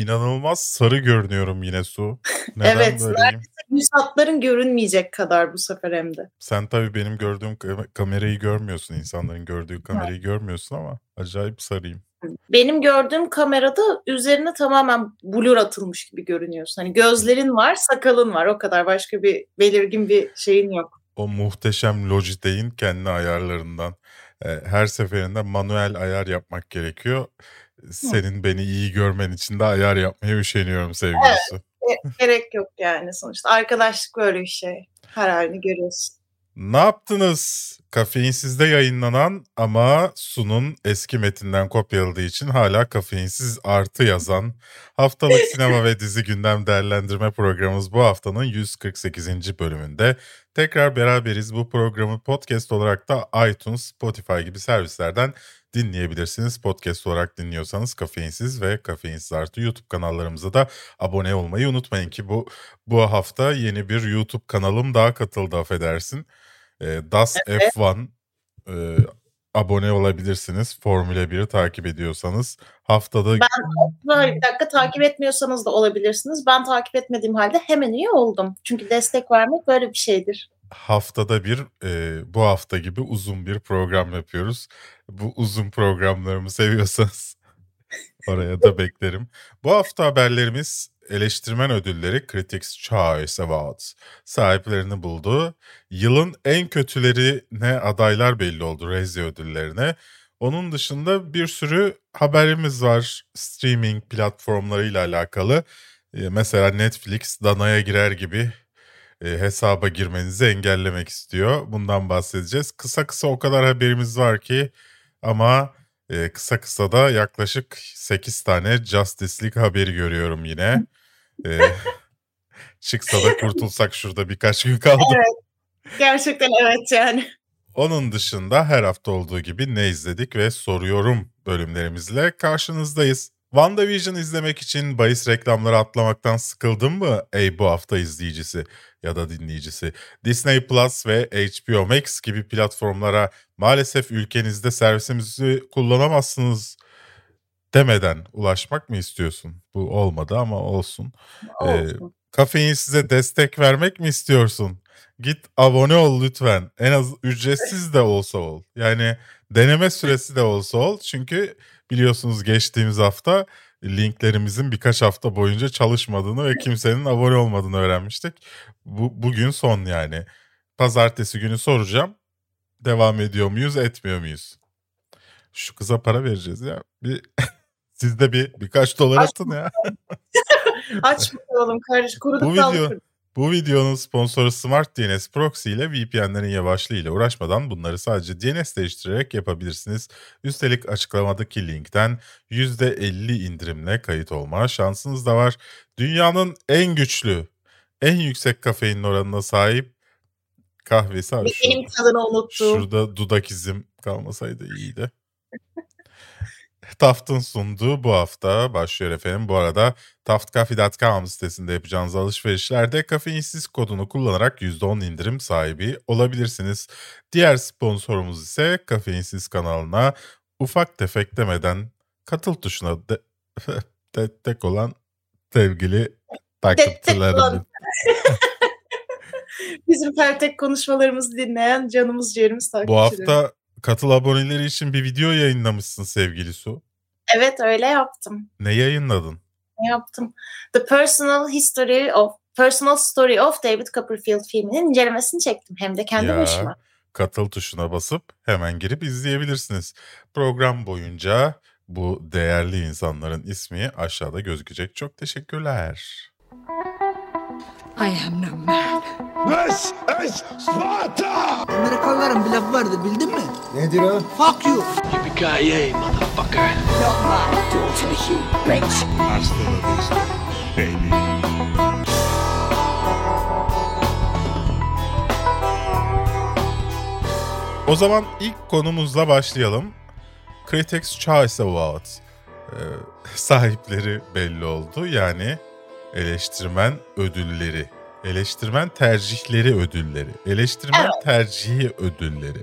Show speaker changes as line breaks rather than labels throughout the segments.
İnanılmaz sarı görünüyorum yine Su.
Neden evet, böyleyim? yüz hatların görünmeyecek kadar bu sefer hem de.
Sen tabii benim gördüğüm kamerayı görmüyorsun. insanların gördüğü kamerayı evet. görmüyorsun ama acayip sarıyım.
Benim gördüğüm kamerada üzerine tamamen blur atılmış gibi görünüyorsun. Hani gözlerin var, sakalın var. O kadar başka bir belirgin bir şeyin yok.
O muhteşem Logitech'in kendi ayarlarından. Her seferinde manuel ayar yapmak gerekiyor. Senin beni iyi görmen için de ayar yapmaya üşeniyorum sevgilisi.
Evet, gerek yok yani sonuçta. Arkadaşlık böyle bir şey. Her halini görüyorsun.
Ne yaptınız? Kafeinsiz'de yayınlanan ama Sun'un eski metinden kopyaladığı için hala kafeinsiz artı yazan haftalık sinema ve dizi gündem değerlendirme programımız bu haftanın 148. bölümünde. Tekrar beraberiz. Bu programı podcast olarak da iTunes, Spotify gibi servislerden dinleyebilirsiniz. Podcast olarak dinliyorsanız Kafeinsiz ve Kafeinsiz Artı YouTube kanallarımıza da abone olmayı unutmayın ki bu bu hafta yeni bir YouTube kanalım daha katıldı affedersin. E, Das evet. F1 e, abone olabilirsiniz. Formula 1'i takip ediyorsanız haftada...
Ben bir dakika takip etmiyorsanız da olabilirsiniz. Ben takip etmediğim halde hemen üye oldum. Çünkü destek vermek böyle bir şeydir.
Haftada bir e, bu hafta gibi uzun bir program yapıyoruz. Bu uzun programlarımı seviyorsanız oraya da beklerim. Bu hafta haberlerimiz eleştirmen ödülleri Critics Choice Awards sahiplerini buldu. Yılın en kötülerine adaylar belli oldu Razzie ödüllerine. Onun dışında bir sürü haberimiz var streaming platformlarıyla alakalı. Mesela Netflix Dana'ya girer gibi e, hesaba girmenizi engellemek istiyor. Bundan bahsedeceğiz. Kısa kısa o kadar haberimiz var ki ama e, kısa kısa da yaklaşık 8 tane Justice League haberi görüyorum yine. E, çıksa da kurtulsak şurada birkaç gün kaldı.
Evet. Gerçekten evet yani.
Onun dışında her hafta olduğu gibi ne izledik ve soruyorum bölümlerimizle karşınızdayız. WandaVision izlemek için bahis reklamları atlamaktan sıkıldın mı ey bu hafta izleyicisi ya da dinleyicisi? Disney Plus ve HBO Max gibi platformlara maalesef ülkenizde servisimizi kullanamazsınız demeden ulaşmak mı istiyorsun? Bu olmadı ama olsun. olsun. Ee, kafein size destek vermek mi istiyorsun? Git abone ol lütfen. En az ücretsiz de olsa ol. Yani deneme süresi de olsa ol. Çünkü biliyorsunuz geçtiğimiz hafta linklerimizin birkaç hafta boyunca çalışmadığını ve kimsenin abone olmadığını öğrenmiştik. Bu bugün son yani. Pazartesi günü soracağım. Devam ediyor muyuz, etmiyor muyuz? Şu kıza para vereceğiz ya. Bir siz de bir birkaç dolar atın ya.
Aç bakalım kardeş. Kuruduk
bu video, bu videonun sponsoru Smart DNS Proxy ile VPN'lerin yavaşlığı ile uğraşmadan bunları sadece DNS değiştirerek yapabilirsiniz. Üstelik açıklamadaki linkten %50 indirimle kayıt olma şansınız da var. Dünyanın en güçlü, en yüksek kafein oranına sahip kahvesi.
Benim tadını unuttum.
Şurada dudak izim kalmasaydı iyiydi. Taft'ın sunduğu bu hafta başlıyor efendim. Bu arada taftcafe.com sitesinde yapacağınız alışverişlerde kafeinsiz kodunu kullanarak %10 indirim sahibi olabilirsiniz. Diğer sponsorumuz ise Kafeinsiz kanalına ufak tefek demeden katıl tuşuna de, de, tek olan sevgili takipçilerimiz.
Bizim Peltek konuşmalarımızı dinleyen canımız ciğerimiz takipçilerimiz.
Bu hafta katıl aboneleri için bir video yayınlamışsın sevgili Su.
Evet öyle yaptım.
Ne yayınladın?
Ne yaptım? The Personal History of Personal Story of David Copperfield filminin incelemesini çektim. Hem de kendi ya, başıma.
Katıl tuşuna basıp hemen girip izleyebilirsiniz. Program boyunca bu değerli insanların ismi aşağıda gözükecek. Çok teşekkürler. I am no man. This is
Sparta! Amerikalıların bir lafı vardı bildin mi?
Nedir o?
Fuck you. Yippee motherfucker. Not my daughter, you bitch. Hasta la vista, baby.
O zaman ilk konumuzla başlayalım. Critics Choice Awards ee, sahipleri belli oldu. Yani eleştirmen ödülleri, eleştirmen tercihleri ödülleri, eleştirmen evet. tercihi ödülleri.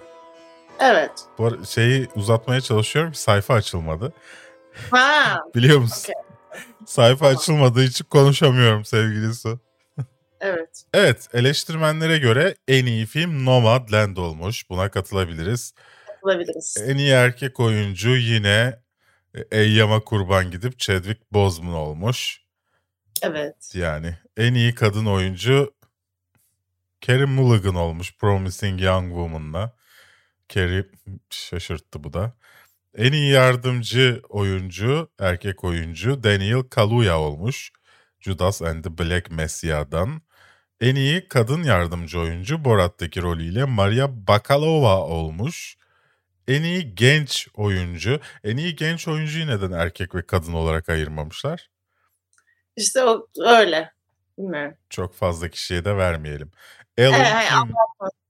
Evet.
Bu şeyi uzatmaya çalışıyorum sayfa açılmadı.
Ha.
Biliyor musun? Sayfa açılmadığı için konuşamıyorum sevgili Su.
Evet.
Evet eleştirmenlere göre en iyi film Nomadland olmuş. Buna katılabiliriz.
Bulabiliriz.
En iyi erkek oyuncu yine e, Eyyam'a kurban gidip Chadwick Boseman olmuş.
Evet.
Yani en iyi kadın oyuncu Carey Mulligan olmuş Promising Young Woman'la. Carey şaşırttı bu da. En iyi yardımcı oyuncu, erkek oyuncu Daniel Kaluuya olmuş. Judas and the Black Messiah'dan. En iyi kadın yardımcı oyuncu Borat'taki rolüyle Maria Bakalova olmuş. En iyi genç oyuncu. En iyi genç oyuncuyu neden erkek ve kadın olarak ayırmamışlar?
İşte o öyle. Bilmiyorum.
Çok fazla kişiye de vermeyelim. Alan
Evet,
Kim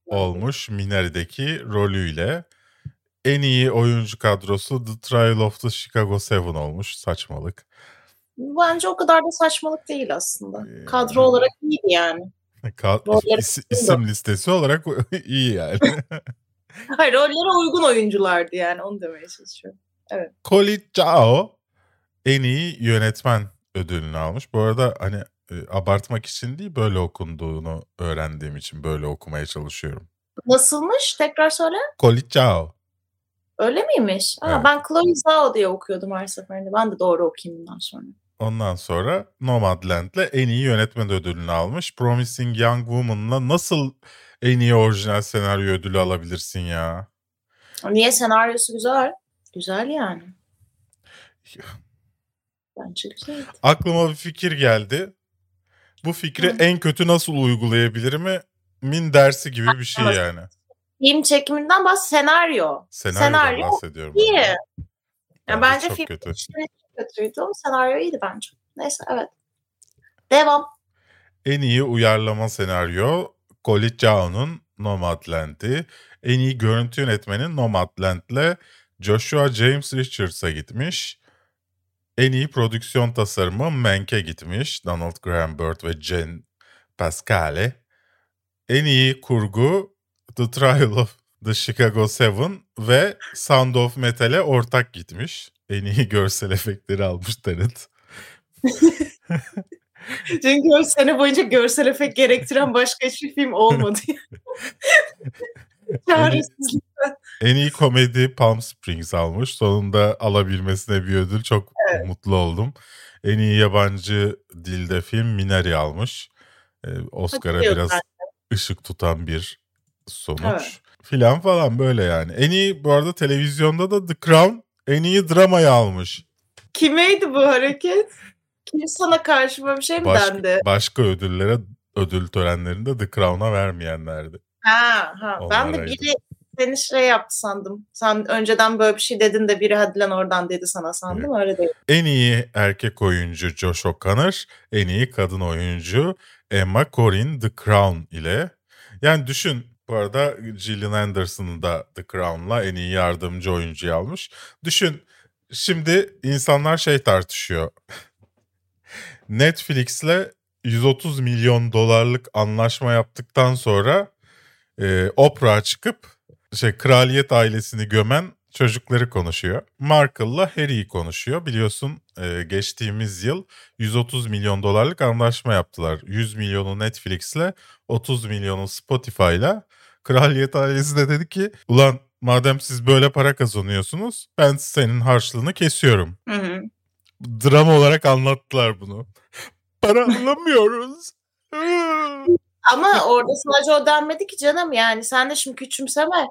olmuş Minari'deki rolüyle. En iyi oyuncu kadrosu The Trial of the Chicago Seven olmuş. Saçmalık.
Bence o kadar da saçmalık değil aslında. Kadro olarak iyiydi yani.
Ka-
Rolleri
is- isim listesi olarak iyi yani.
Hayır rollere uygun oyunculardı yani onu demeye çalışıyorum.
Koli Chao en iyi yönetmen ödülünü almış. Bu arada hani e, abartmak için değil böyle okunduğunu öğrendiğim için böyle okumaya çalışıyorum.
Nasılmış? Tekrar söyle.
Chao.
Öyle miymiş? Aa,
Evet.
Ben Chloe Zhao diye okuyordum her seferinde. Ben de doğru okuyayım bundan sonra.
Ondan sonra Nomadland'le en iyi yönetmen ödülünü almış. Promising Young Woman'la nasıl en iyi orijinal senaryo ödülü alabilirsin ya?
Niye senaryosu güzel? Güzel yani. Bence güzel.
Aklıma bir fikir geldi. Bu fikri
Hı.
en kötü nasıl uygulayabilirim min dersi gibi bir şey yani.
Film çekiminden bahs senaryo.
Senaryodan
Senaryo
bahsediyorum.
İyi.
de.
Yani
Bence
film
kötü.
kötüydü senaryo iyiydi bence. Neyse evet. Devam.
En iyi uyarlama senaryo Koli Chao'nun Nomadland'i. En iyi görüntü yönetmeni Nomadland'le Joshua James Richards'a gitmiş. En iyi prodüksiyon tasarımı Mank'e gitmiş. Donald Graham Bird ve Jen Pascale. En iyi kurgu The Trial of the Chicago Seven ve Sound of Metal'e ortak gitmiş. En iyi görsel efektleri almış Tenet.
Çünkü o sene boyunca görsel efekt gerektiren başka hiçbir film olmadı.
En iyi komedi Palm Springs almış. Sonunda alabilmesine bir ödül. Çok mutlu oldum. En iyi yabancı dilde film Minari almış. Ee, Oscar'a biraz
ben.
ışık tutan bir sonuç.
Evet.
Filan falan böyle yani. En iyi bu arada televizyonda da The Crown en iyi dramayı almış.
Kimeydi bu hareket? Kim sana karşı böyle bir şey mi
Baş-
dendi?
başka ödüllere ödül törenlerinde The Crown'a vermeyenlerdi.
Ha, ha. Ben de biri seni şey yaptı sandım. Sen önceden böyle bir şey dedin de biri hadi lan oradan dedi sana sandım. Öyle değil.
En iyi erkek oyuncu Josh O'Connor, en iyi kadın oyuncu Emma Corrin The Crown ile. Yani düşün bu arada Gillian Anderson'ı da The Crown'la en iyi yardımcı oyuncuyu almış. Düşün şimdi insanlar şey tartışıyor. Netflix'le 130 milyon dolarlık anlaşma yaptıktan sonra e, Oprah çıkıp şey kraliyet ailesini gömen çocukları konuşuyor. Markle'la Harry'i konuşuyor. Biliyorsun e, geçtiğimiz yıl 130 milyon dolarlık anlaşma yaptılar. 100 milyonu Netflix'le 30 milyonu Spotify'la. Kraliyet ailesi de dedi ki ulan madem siz böyle para kazanıyorsunuz ben senin harçlığını kesiyorum.
Hı hı.
Drama olarak anlattılar bunu. Para alamıyoruz.
Ama orada sadece o denmedi ki canım yani sen de şimdi küçümseme.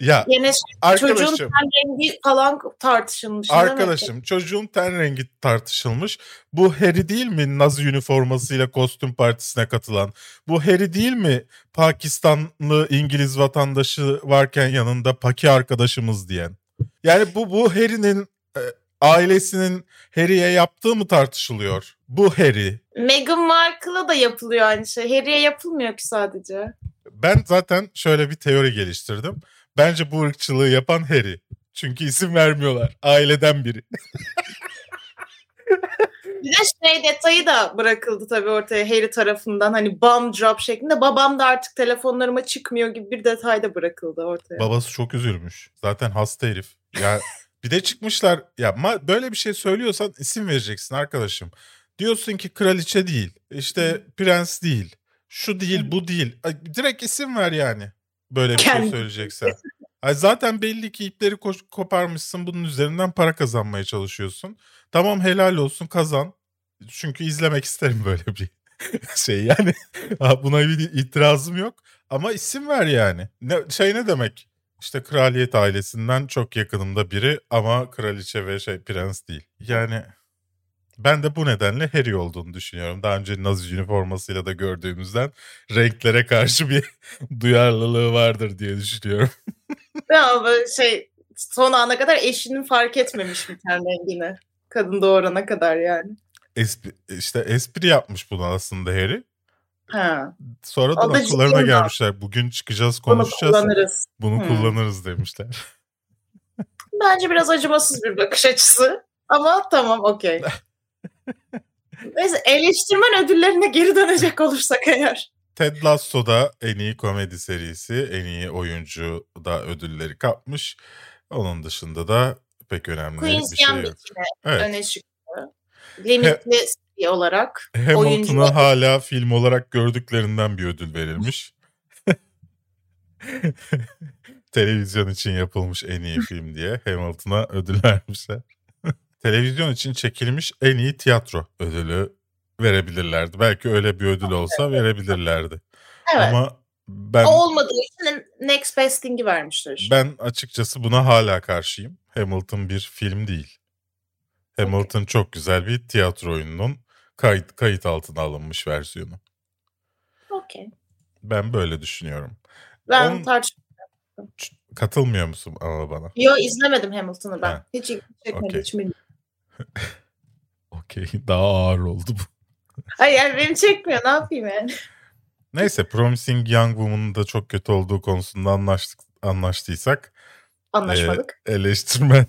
ya
Yine çocuğun
arkadaşım
ten rengi falan tartışılmış.
Arkadaşım çocuğun ten rengi tartışılmış. Bu Harry değil mi Nazi üniformasıyla kostüm partisine katılan? Bu Harry değil mi Pakistanlı İngiliz vatandaşı varken yanında Paki arkadaşımız diyen? Yani bu bu Harry'nin e, ailesinin Harry'e yaptığı mı tartışılıyor? Bu Harry.
Meghan Markle'a da yapılıyor aynı şey. Harry'e yapılmıyor ki sadece.
Ben zaten şöyle bir teori geliştirdim. Bence bu ırkçılığı yapan Harry. Çünkü isim vermiyorlar. Aileden biri.
Bir de şey detayı da bırakıldı tabii ortaya Harry tarafından hani bum drop şeklinde. Babam da artık telefonlarıma çıkmıyor gibi bir detay da bırakıldı ortaya.
Babası çok üzülmüş. Zaten hasta herif. Ya Bir de çıkmışlar ya böyle bir şey söylüyorsan isim vereceksin arkadaşım. Diyorsun ki kraliçe değil, işte prens değil, şu değil, bu değil. Direkt isim ver yani. Böyle bir şey söyleyeceksen. Ay zaten belli ki ipleri ko- koparmışsın, bunun üzerinden para kazanmaya çalışıyorsun. Tamam helal olsun kazan. Çünkü izlemek isterim böyle bir şey yani. Buna bir itirazım yok. Ama isim ver yani. Ne, şey ne demek? İşte kraliyet ailesinden çok yakınımda biri ama kraliçe ve şey prens değil. Yani ben de bu nedenle Harry olduğunu düşünüyorum. Daha önce Nazi üniformasıyla da gördüğümüzden renklere karşı bir duyarlılığı vardır diye düşünüyorum.
Ya ama şey son ana kadar eşinin fark etmemiş mi ten rengini. Kadın doğurana kadar yani.
Espri, işte espri yapmış bunu aslında Harry.
Ha.
Sonradan
da
akıllarına gelmişler. Bugün çıkacağız
Bunu
konuşacağız.
kullanırız.
Bunu
Hmm.
kullanırız demişler.
Bence biraz acımasız bir bakış açısı. Ama tamam okey. Neyse eleştirmen ödüllerine geri dönecek olursak eğer.
Ted Lasso da en iyi komedi serisi, en iyi oyuncu da ödülleri kapmış. Onun dışında da pek önemli
Queen's
bir şey yok. Evet.
öne çıktı. Limitli seri olarak.
Hamilton'a hala film olarak gördüklerinden bir ödül verilmiş. Televizyon için yapılmış en iyi film diye Hamilton'a ödül vermişler. Televizyon için çekilmiş en iyi tiyatro ödülü verebilirlerdi. Belki öyle bir ödül olsa verebilirlerdi.
Evet.
Ama ben
o olmadığı için Next Best Thing'i vermişler.
ben açıkçası buna hala karşıyım. Hamilton bir film değil. Hamilton çok güzel bir tiyatro oyununun kayıt kayıt altına alınmış versiyonu.
Okey.
Ben böyle düşünüyorum.
Ben
Onun-
tartış...
Katılmıyor musun ama bana?
Yo izlemedim Hamilton'ı ben.
Ha.
Hiç ilgimi çekmedi.
Okey.
hiç bilmiyorum.
Okey. Daha ağır oldu bu.
Hayır yani benim çekmiyor ne yapayım yani.
Neyse Promising Young Woman'ın da çok kötü olduğu konusunda anlaştık, anlaştıysak
Anlaşmadık.
e, eleştirmen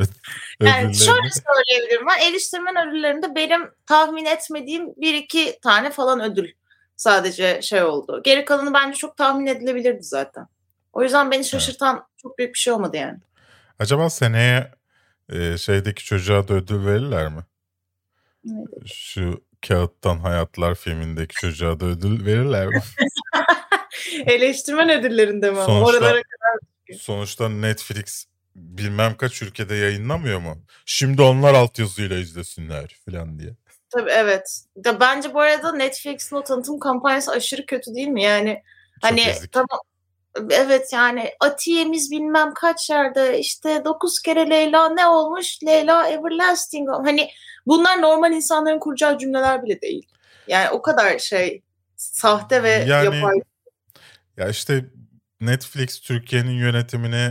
Yani şöyle söyleyebilirim. Ben eleştirmen ödüllerinde benim tahmin etmediğim bir iki tane falan ödül sadece şey oldu. Geri kalanı bence çok tahmin edilebilirdi zaten. O yüzden beni şaşırtan çok büyük bir şey olmadı yani.
Acaba seneye e, şeydeki çocuğa da ödül verirler mi?
Neydi?
Şu Kağıttan Hayatlar filmindeki çocuğa da ödül verirler mi?
Eleştirmen ödüllerinde mi?
Sonuçta-
Oralara
Sonuçta Netflix bilmem kaç ülkede yayınlamıyor mu? Şimdi onlar altyazıyla izlesinler falan diye.
Tabii evet. Ya bence bu arada Netflix'in o tanıtım kampanyası aşırı kötü değil mi? Yani
Çok
hani
ezik.
tamam evet yani Atiye'miz bilmem kaç yerde işte dokuz kere Leyla ne olmuş? Leyla Everlasting. Hani bunlar normal insanların kuracağı cümleler bile değil. Yani o kadar şey sahte ve
Yani-
yapay.
Ya işte Netflix Türkiye'nin yönetimini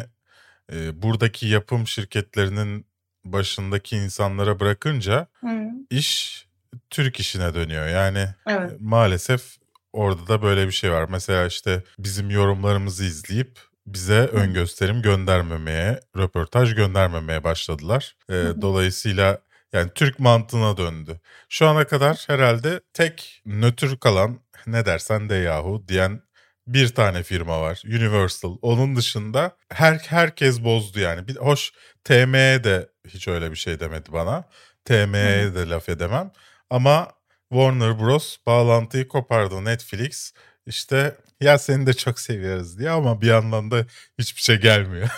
e, buradaki yapım şirketlerinin başındaki insanlara bırakınca
Hı,
iş Türk işine dönüyor. Yani
evet.
maalesef orada da böyle bir şey var. Mesela işte bizim yorumlarımızı izleyip bize ön gösterim göndermemeye, röportaj göndermemeye başladılar. Ee, dolayısıyla yani Türk mantığına döndü. Şu ana kadar herhalde tek nötr kalan ne dersen de yahu diyen bir tane firma var. Universal. Onun dışında her herkes bozdu yani. Bir, hoş TM'ye de hiç öyle bir şey demedi bana. TM'ye de laf edemem. Ama Warner Bros. bağlantıyı kopardı. Netflix işte ya seni de çok seviyoruz diye ama bir yandan da hiçbir şey gelmiyor.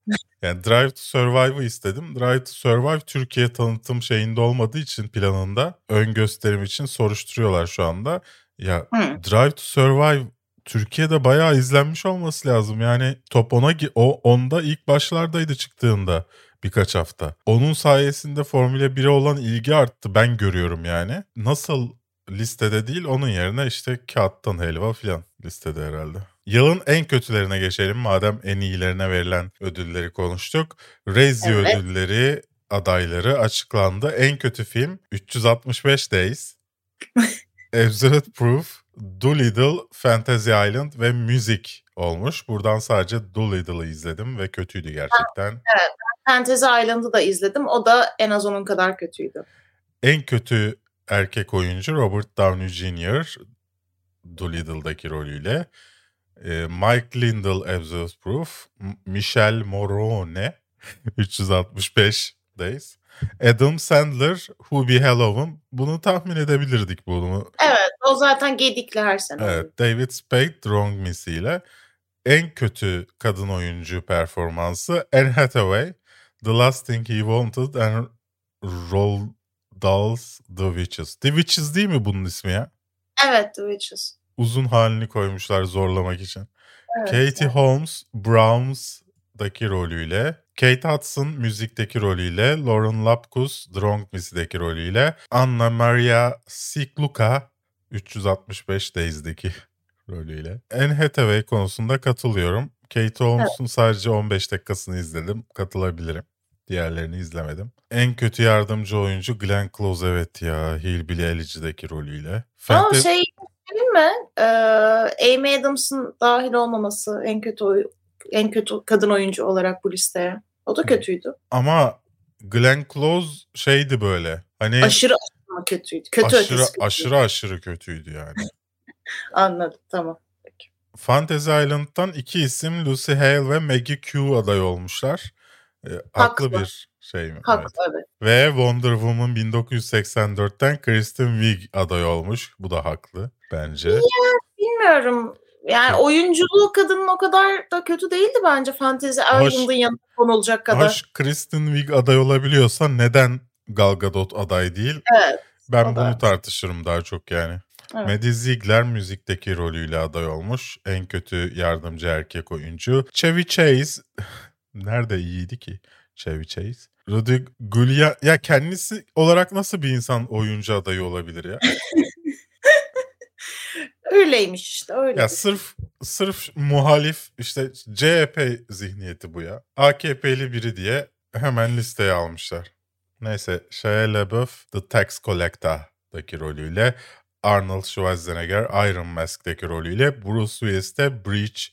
yani Drive to Survive'ı istedim. Drive to Survive Türkiye tanıtım şeyinde olmadığı için planında ön gösterim için soruşturuyorlar şu anda. Ya
Hı.
Drive to Survive Türkiye'de bayağı izlenmiş olması lazım. Yani top 10'a gi- o onda ilk başlardaydı çıktığında birkaç hafta. Onun sayesinde Formula 1'e olan ilgi arttı. Ben görüyorum yani. Nasıl listede değil onun yerine işte kağıttan helva filan listede herhalde. Yılın en kötülerine geçelim madem en iyilerine verilen ödülleri konuştuk. Razzie
Evet.
ödülleri adayları açıklandı. En kötü film 365 Days. Absolute Proof, Doolittle, Fantasy Island ve Müzik olmuş. Buradan sadece Doolittle'ı izledim ve kötüydü gerçekten.
Fantasy Island'ı da izledim. O da en az onun kadar kötüydü.
En kötü erkek oyuncu Robert Downey Jr. Doolittle'daki rolüyle. Ee, Mike Lindell Absolute Proof, Michelle Morrone 365'deyiz. Adam Sandler, Who Be Halloween. Bunu tahmin edebilirdik bunu.
Evet o zaten gedikli her sene.
Evet, David Spade, Wrong Missy ile. En kötü kadın oyuncu performansı Anne Hathaway, The Last Thing He Wanted and Roald Dahl's The Witches. The Witches değil mi bunun ismi ya?
Evet The Witches.
Uzun halini koymuşlar zorlamak için.
Evet,
Katie
evet.
Holmes, Browns'daki rolüyle, Kate Hudson müzikteki rolüyle, Lauren Lapkus, Drunk Missy'deki rolüyle, Anna Maria Sikluka 365 Days'deki rolüyle. Anne Hathaway konusunda katılıyorum. Kate Holmes'un sadece 15 dakikasını izledim. Katılabilirim. Diğerlerini izlemedim. En kötü yardımcı oyuncu Glenn Close evet ya. Hillbilly Elegi'deki rolüyle.
Ama
Fanta-
şey değil mi? Ee, Amy Adams'ın dahil olmaması en kötü oy- en kötü kadın oyuncu olarak bu listeye. O da kötüydü.
Ama Glenn Close şeydi böyle. Hani
Aşırı aşırı kötüydü. Kötü
aşırı
ötesi kötü.
aşırı aşırı kötüydü yani.
Anladım tamam.
Fantasy Island'dan iki isim Lucy Hale ve Maggie Q aday olmuşlar. Haklı,
Haklı.
bir şey mi?
Haklı
Evet.
evet.
Ve Wonder Woman 1984'ten Kristen Wiig aday olmuş. Bu da haklı bence.
Bilmiyorum. Yani oyunculuğu kadının o kadar da kötü değildi bence Fantezi Island'ın yanına konulacak kadar.
Hoş Kristen Wiig aday olabiliyorsa neden Gal Gadot aday değil?
Evet.
Ben bunu
da.
tartışırım daha çok yani.
Evet.
Maddie Ziegler müzikteki rolüyle aday olmuş. En kötü yardımcı erkek oyuncu. Chevy Chase. Nerede iyiydi ki Chevy Chase? Rudy Gulia ya kendisi olarak nasıl bir insan oyuncu adayı olabilir ya?
Öyleymiş işte öyle.
ya sırf sırf muhalif işte CHP zihniyeti bu ya. AKP'li biri diye hemen listeye almışlar. Neyse Shia LaBeouf The Tax Collector'daki rolüyle Arnold Schwarzenegger Iron Mask'teki rolüyle Bruce Willis de Breach,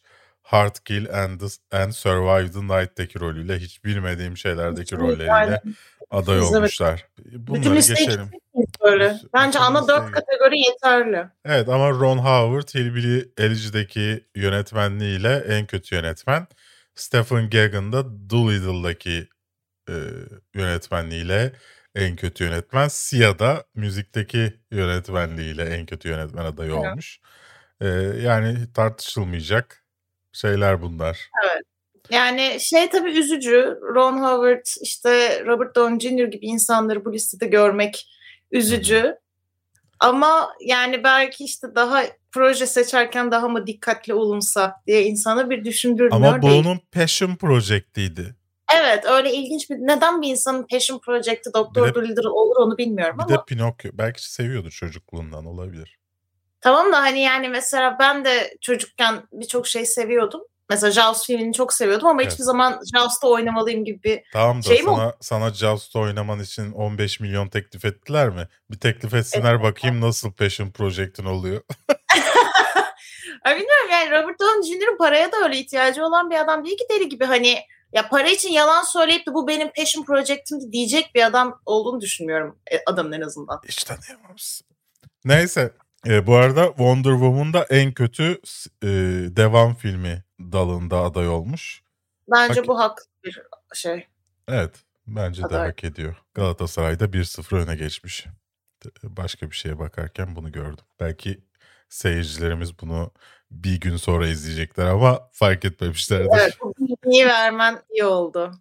Hard Kill and, the, and Survive the Night'teki rolüyle hiç bilmediğim şeylerdeki rolleriyle
Aynen.
aday
İzlemedim.
olmuşlar.
Bütün
Bunları
listeyi
geçelim.
böyle?
Bütün-
Bence
bütün
ana dört kategori yeterli.
Evet ama Ron Howard Hillbilly Elegi'deki yönetmenliğiyle en kötü yönetmen. Stephen Gaghan da Doolittle'daki e, yönetmenliğiyle en kötü yönetmen. Sia da müzikteki yönetmenliğiyle en kötü yönetmen adayı
Evet.
olmuş. E, yani tartışılmayacak şeyler bunlar.
Yani şey tabii üzücü. Ron Howard, işte Robert Downey Jr. gibi insanları bu listede görmek üzücü. Ama yani belki işte daha proje seçerken daha mı dikkatli olunsa diye insana bir düşündürmüyor
Ama bu
değil.
onun passion project'iydi.
Evet öyle ilginç bir neden bir insanın passion project'i
Bir
Doktor Dolittle olur onu bilmiyorum
Bir
ama
de Pinokyo. Belki seviyordu çocukluğundan olabilir.
Tamam da hani yani mesela ben de çocukken birçok şey seviyordum. Mesela Jaws filmini çok seviyordum ama
Evet.
hiçbir zaman Jaws'ta oynamalıyım gibi bir
Tamam da
Şey mi o?
sana, sana Joust'ta oynaman için 15 milyon teklif ettiler mi? Bir teklif etsinler bakayım nasıl Passion Project'in oluyor.
Bilmiyorum yani Robert Downey Jr.'ın paraya da öyle ihtiyacı olan bir adam değil ki deli gibi hani ya para için yalan söyleyip de bu benim passion project'imdi diyecek bir adam olduğunu düşünmüyorum e, adamın en azından.
Hiç tanıyamamışsın. Neyse. E, bu arada Wonder Woman da en kötü e, devam filmi dalında aday olmuş.
Bence
Hak-
bu haklı bir şey.
Evet. Bence de
Aday.
hak ediyor. Galatasaray'da 1-0 öne geçmiş. Başka bir şeye bakarken bunu gördüm. Belki seyircilerimiz bunu bir gün sonra izleyecekler ama fark etmemişlerdir.
Evet bu bilgiyi vermen iyi oldu.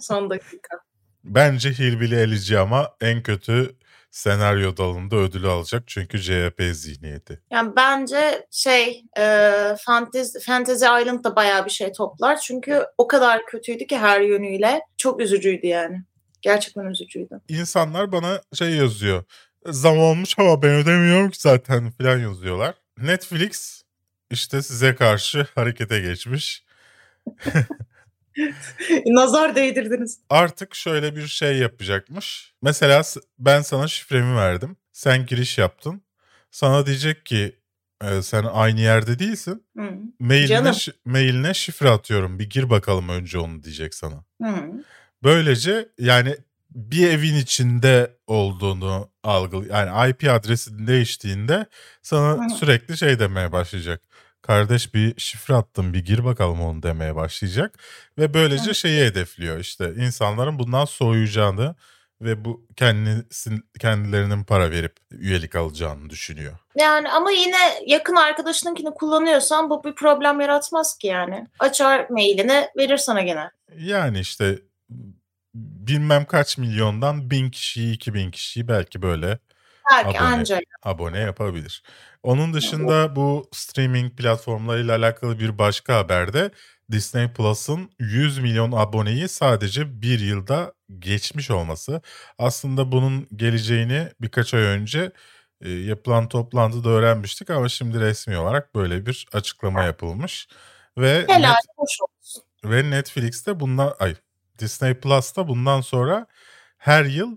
Son dakika.
Bence Hillbilly Elici ama en kötü senaryo dalında ödülü alacak. Çünkü CHP zihniyeti.
Yani bence şey e, Fantasy, Fantasy Island da bayağı bir şey toplar. Çünkü o kadar kötüydü ki her yönüyle. Çok üzücüydü yani. Gerçekten üzücüydü.
İnsanlar bana şey yazıyor. Zam olmuş ama ben ödemiyorum ki zaten falan yazıyorlar. Netflix işte size karşı harekete geçmiş.
Nazar değdirdiniz.
Artık şöyle bir şey yapacakmış. Mesela ben sana şifremi verdim. Sen giriş yaptın. Sana diyecek ki e, sen aynı yerde değilsin.
Hı.
Mailine,
Canım.
mailine şifre atıyorum. Bir gir bakalım önce onu diyecek sana.
Hı.
Böylece yani bir evin içinde olduğunu algıl yani IP adresinin değiştiğinde sana
hı.
sürekli şey demeye başlayacak. Kardeş bir şifre attım bir gir bakalım onu demeye başlayacak. Ve böylece şeyi hedefliyor işte insanların bundan soğuyacağını ve bu kendisi, kendilerinin para verip üyelik alacağını düşünüyor.
Yani ama yine yakın arkadaşınınkini kullanıyorsan bu bir problem yaratmaz ki yani. Açar mailini verir sana gene.
Yani işte bilmem kaç milyondan bin kişiyi, iki bin kişiyi belki böyle
Belki
abone,
ancak.
abone yapabilir. Onun dışında bu streaming platformlarıyla alakalı bir başka haberde Disney Plus'ın 100 milyon aboneyi sadece bir yılda geçmiş olması. Aslında bunun geleceğini birkaç ay önce e, yapılan toplantıda öğrenmiştik ama şimdi resmi olarak böyle bir açıklama yapılmış. Ve
Helal
Net-
hoş olsun.
ve Netflix'te bundan ay Disney Plus'ta bundan sonra her yıl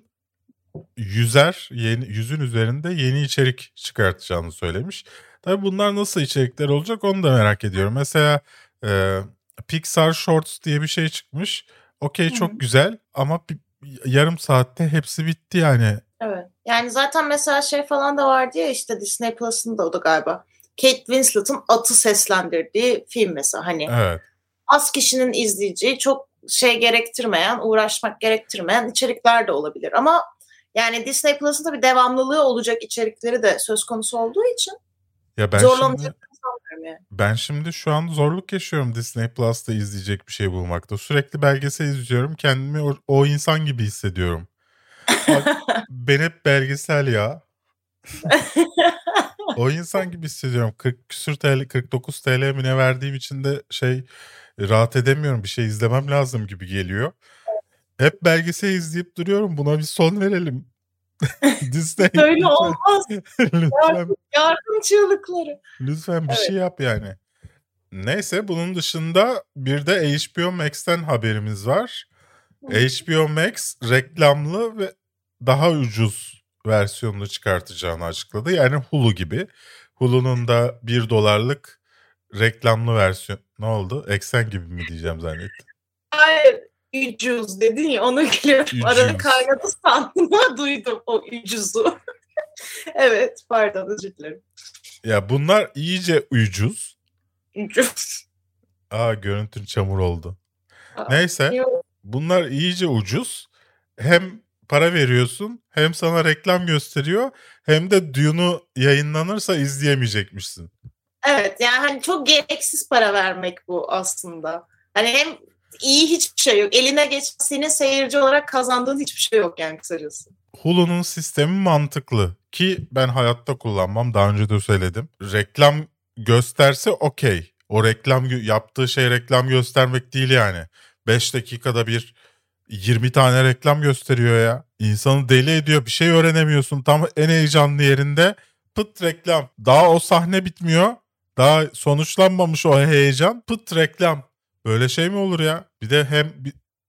yüzer yeni yüzün üzerinde yeni içerik çıkartacağını söylemiş. Tabii bunlar nasıl içerikler olacak onu da merak ediyorum. Mesela e, Pixar Shorts diye bir şey çıkmış. Okey çok güzel ama bir, yarım saatte hepsi bitti yani.
Evet. Yani zaten mesela şey falan da vardı ya işte Disney Plus'ın da o da galiba. Kate Winslet'ın atı seslendirdiği film mesela hani
Evet.
az kişinin izleyeceği çok şey gerektirmeyen, uğraşmak gerektirmeyen içerikler de olabilir. Ama yani Disney Plus'ın tabii devamlılığı olacak içerikleri de söz konusu olduğu için
Ya ben şimdi
zorlanacak yani.
ben şimdi şu an zorluk yaşıyorum Disney Plus'ta izleyecek bir şey bulmakta. Sürekli belgesel izliyorum. Kendimi o, o insan gibi hissediyorum. Bak, ben hep belgesel ya. O insan gibi hissediyorum. 40 küsür TL, 49 TL mi ne verdiğim için de şey rahat edemiyorum. Bir şey izlemem lazım gibi geliyor. Hep belgesel izleyip duruyorum. Buna bir son verelim. Disney
Böyle
lütfen,
olmaz.
lütfen,
Yardım çığlıkları.
lütfen bir
Evet.
şey yap yani. Neyse bunun dışında bir de HBO Max'ten haberimiz var. HBO Max reklamlı ve daha ucuz versiyonunu çıkartacağını açıkladı. Yani Hulu gibi. Hulu'nun da 1 dolarlık reklamlı versiyon. Ne oldu? Eksen gibi mi diyeceğim zannettim.
Hayır. Ucuz dedin ya onu gülüyorum. Arada kaynadı sandım duydum o ucuzu. evet pardon özür dilerim.
Ya bunlar iyice ucuz.
Ucuz.
Aa görüntün çamur oldu.
Aa,
Neyse
yok.
bunlar iyice ucuz. Hem para veriyorsun hem sana reklam gösteriyor hem de Dune'u yayınlanırsa izleyemeyecekmişsin.
Evet yani hani çok gereksiz para vermek bu aslında. Hani hem iyi hiçbir şey yok. Eline geçen senin seyirci olarak kazandığın hiçbir şey yok yani kısacası.
Hulu'nun sistemi mantıklı ki ben hayatta kullanmam daha önce de söyledim. Reklam gösterse okey. O reklam yaptığı şey reklam göstermek değil yani. 5 dakikada bir 20 tane reklam gösteriyor ya. İnsanı deli ediyor. Bir şey öğrenemiyorsun. Tam en heyecanlı yerinde pıt reklam. Daha o sahne bitmiyor. Daha sonuçlanmamış o heyecan. Pıt reklam. Böyle şey mi olur ya? Bir de hem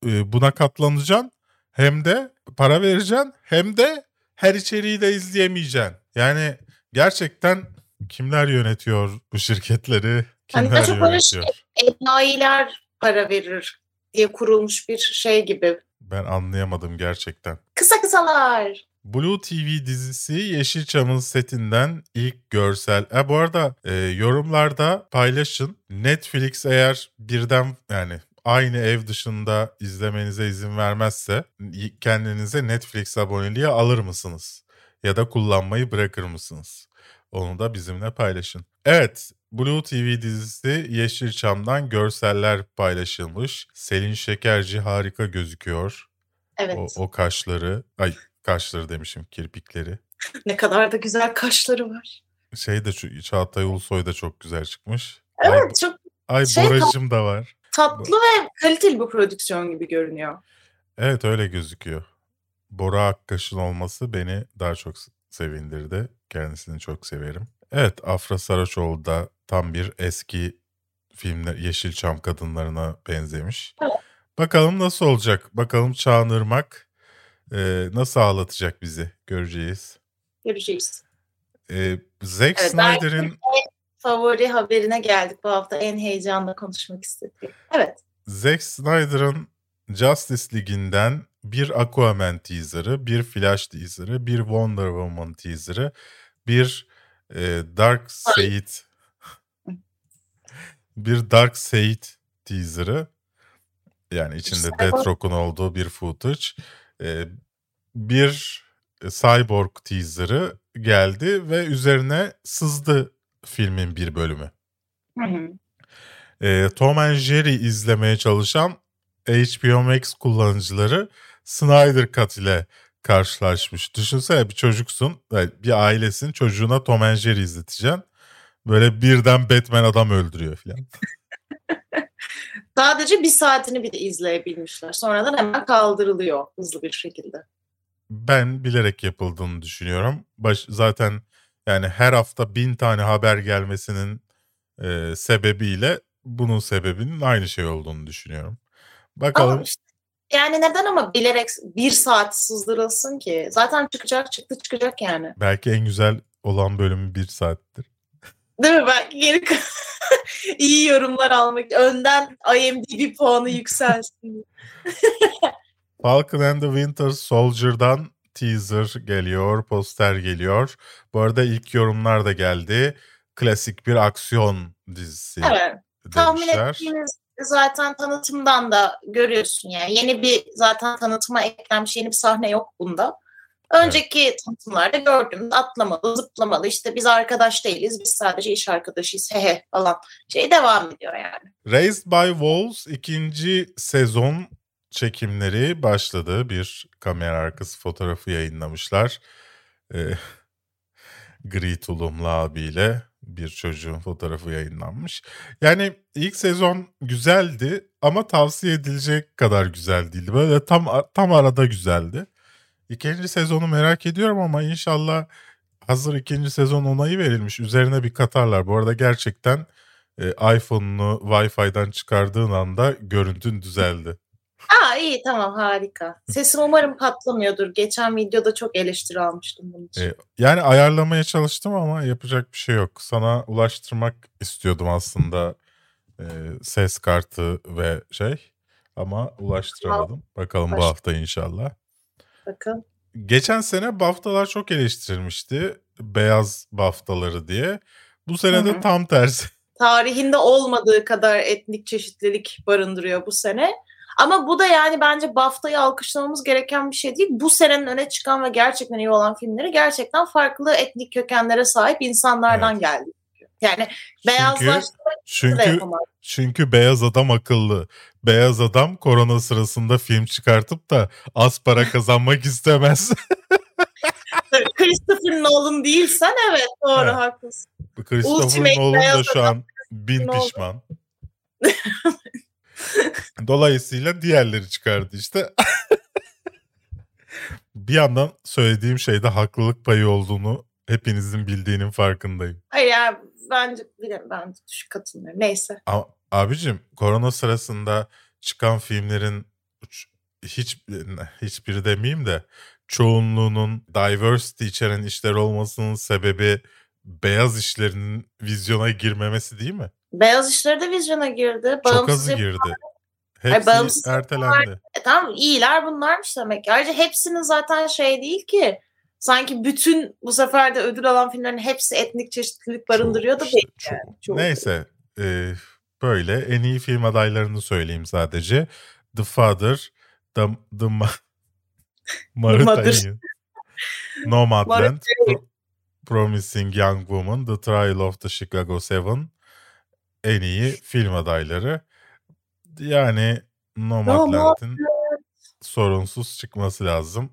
e, buna katlanacaksın hem de para vereceksin hem de her içeriği de izleyemeyeceksin. Yani gerçekten kimler yönetiyor bu şirketleri?
Hani
Kimler
çok böyle
yönetiyor?
Enayiler para verir diye kurulmuş bir şey gibi.
Ben anlayamadım gerçekten.
Kısa kısalar.
Blue TV dizisi Yeşilçam'ın setinden ilk görsel. E bu arada e, yorumlarda paylaşın. Netflix eğer birden yani aynı ev dışında izlemenize izin vermezse kendinize Netflix aboneliği alır mısınız? Ya da kullanmayı bırakır mısınız? Onu da bizimle paylaşın. Evet, Blue TV dizisi Yeşilçam'dan görseller paylaşılmış. Selin Şekerci harika gözüküyor.
Evet.
O, o kaşları, ay kaşları demişim kirpikleri.
Ne kadar da güzel kaşları var.
Şey de şu- Çağatay Ulusoy da çok güzel çıkmış. Ay,
Evet çok
ay
şey-
Boracım da var.
tatlı ve kaliteli bir prodüksiyon gibi görünüyor.
Evet öyle gözüküyor. Bora Akkaş'ın olması beni daha çok sevindirdi. Kendisini çok severim. Evet Afra Saraçoğlu da tam bir eski filmler Yeşilçam kadınlarına benzemiş.
Evet.
Bakalım nasıl olacak? Bakalım Çağan Irmak e, nasıl ağlatacak bizi göreceğiz.
Göreceğiz.
E, Zack
Evet,
Snyder'in
Favori haberine geldik bu hafta en heyecanla konuşmak istediğim. Evet.
Zack Snyder'ın Justice League'inden bir Aquaman teaser'ı, bir Flash teaser'ı, bir Wonder Woman teaser'ı, bir e, Dark Side bir Dark Side teaser'ı yani içinde
İşte
Deathstroke'un olduğu bir footage. Bir Cyborg teaser'ı geldi ve üzerine sızdı filmin bir bölümü.
Hı hı.
Tom and Jerry izlemeye çalışan HBO Max kullanıcıları Snyder Cut ile karşılaşmış. Düşünsene bir çocuksun, yani bir ailesin çocuğuna Tom and Jerry izleteceksin. Böyle birden Batman adam öldürüyor falan.
Sadece bir saatini bir de izleyebilmişler. Sonradan hemen kaldırılıyor hızlı bir şekilde.
Ben bilerek yapıldığını düşünüyorum. Baş, zaten yani her hafta bin tane haber gelmesinin e, sebebiyle bunun sebebinin aynı şey olduğunu düşünüyorum. Bakalım.
Ama işte, yani neden ama bilerek bir saat sızdırılsın ki? Zaten çıkacak çıktı çıkacak yani.
Belki en güzel olan bölümü bir saattir.
Değil mi? Belki geri iyi yorumlar almak. Önden IMDb puanı yükselsin.
Falcon and the Winter Soldier'dan teaser geliyor, poster geliyor. Bu arada ilk yorumlar da geldi. Klasik bir aksiyon dizisi
Evet. Tahmin ettiğiniz zaten tanıtımdan da görüyorsun yani. Yeni bir zaten tanıtıma eklenmiş yeni bir sahne yok bunda. Önceki tanıtımlarda gördüm atlamalı, zıplamalı işte biz arkadaş değiliz biz sadece iş arkadaşıyız hehe falan şey devam ediyor yani.
Raised by Wolves ikinci sezon çekimleri başladı. Bir kamera arkası fotoğrafı yayınlamışlar. Ee, gri tulumlu abiyle bir çocuğun fotoğrafı yayınlanmış. Yani ilk sezon güzeldi ama tavsiye edilecek kadar güzel değildi. Böyle tam tam arada güzeldi. İkinci sezonu merak ediyorum ama inşallah hazır ikinci sezon onayı verilmiş. Üzerine bir katarlar. Bu arada gerçekten e, iPhone'unu Wi-Fi'den çıkardığın anda görüntün düzeldi.
Aa iyi tamam harika. Sesim umarım patlamıyordur. Geçen videoda çok eleştiri almıştım bunun için.
E, yani ayarlamaya çalıştım ama yapacak bir şey yok. Sana ulaştırmak istiyordum aslında e, ses kartı ve şey ama ulaştıramadım. Bakalım bu
Baş-
hafta inşallah.
Bakın.
Geçen sene BAFTA'lar çok eleştirilmişti. Beyaz BAFTA'ları diye. Bu sene de tam tersi.
Tarihinde olmadığı kadar etnik çeşitlilik barındırıyor bu sene. Ama bu da yani bence BAFTA'yı alkışlamamız gereken bir şey değil. Bu senenin öne çıkan ve gerçekten iyi olan filmleri gerçekten farklı etnik kökenlere sahip insanlardan geldi. Yani
Çünkü,
beyazlaştırmak
çünkü,
yapamaz.
çünkü beyaz adam akıllı. Beyaz adam korona sırasında film çıkartıp da az para kazanmak istemez.
Christopher Nolan değilsen evet doğru
Evet.
haklısın.
Christopher
Ultimate
Nolan da şu an bin
Nolan.
pişman. Dolayısıyla diğerleri çıkardı işte. bir yandan söylediğim şeyde haklılık payı olduğunu hepinizin bildiğinin farkındayım.
Hayır ya bence bilmiyorum ben düşük katılmıyorum. Neyse.
Ama abicim korona sırasında çıkan filmlerin hiç hiçbiri demeyeyim de çoğunluğunun diversity içeren işler olmasının sebebi beyaz işlerinin vizyona girmemesi değil mi?
Beyaz işleri de vizyona girdi.
Çok azı girdi. Hepsi
bağımsız
ertelendi.
E tamam iyiler bunlarmış demek. Ayrıca hepsinin zaten şey değil ki. Sanki bütün bu sefer de ödül alan filmlerin hepsi etnik çeşitlilik barındırıyor da değil.
çok.
yani. Çok.
Neyse e, böyle en iyi film adaylarını söyleyeyim sadece. The Father, The, the Ma- Mauritanian, Nomadland, Pro- Promising Young Woman, The Trial of the Chicago Seven en iyi film adayları. Yani Nomadland'in sorunsuz çıkması lazım.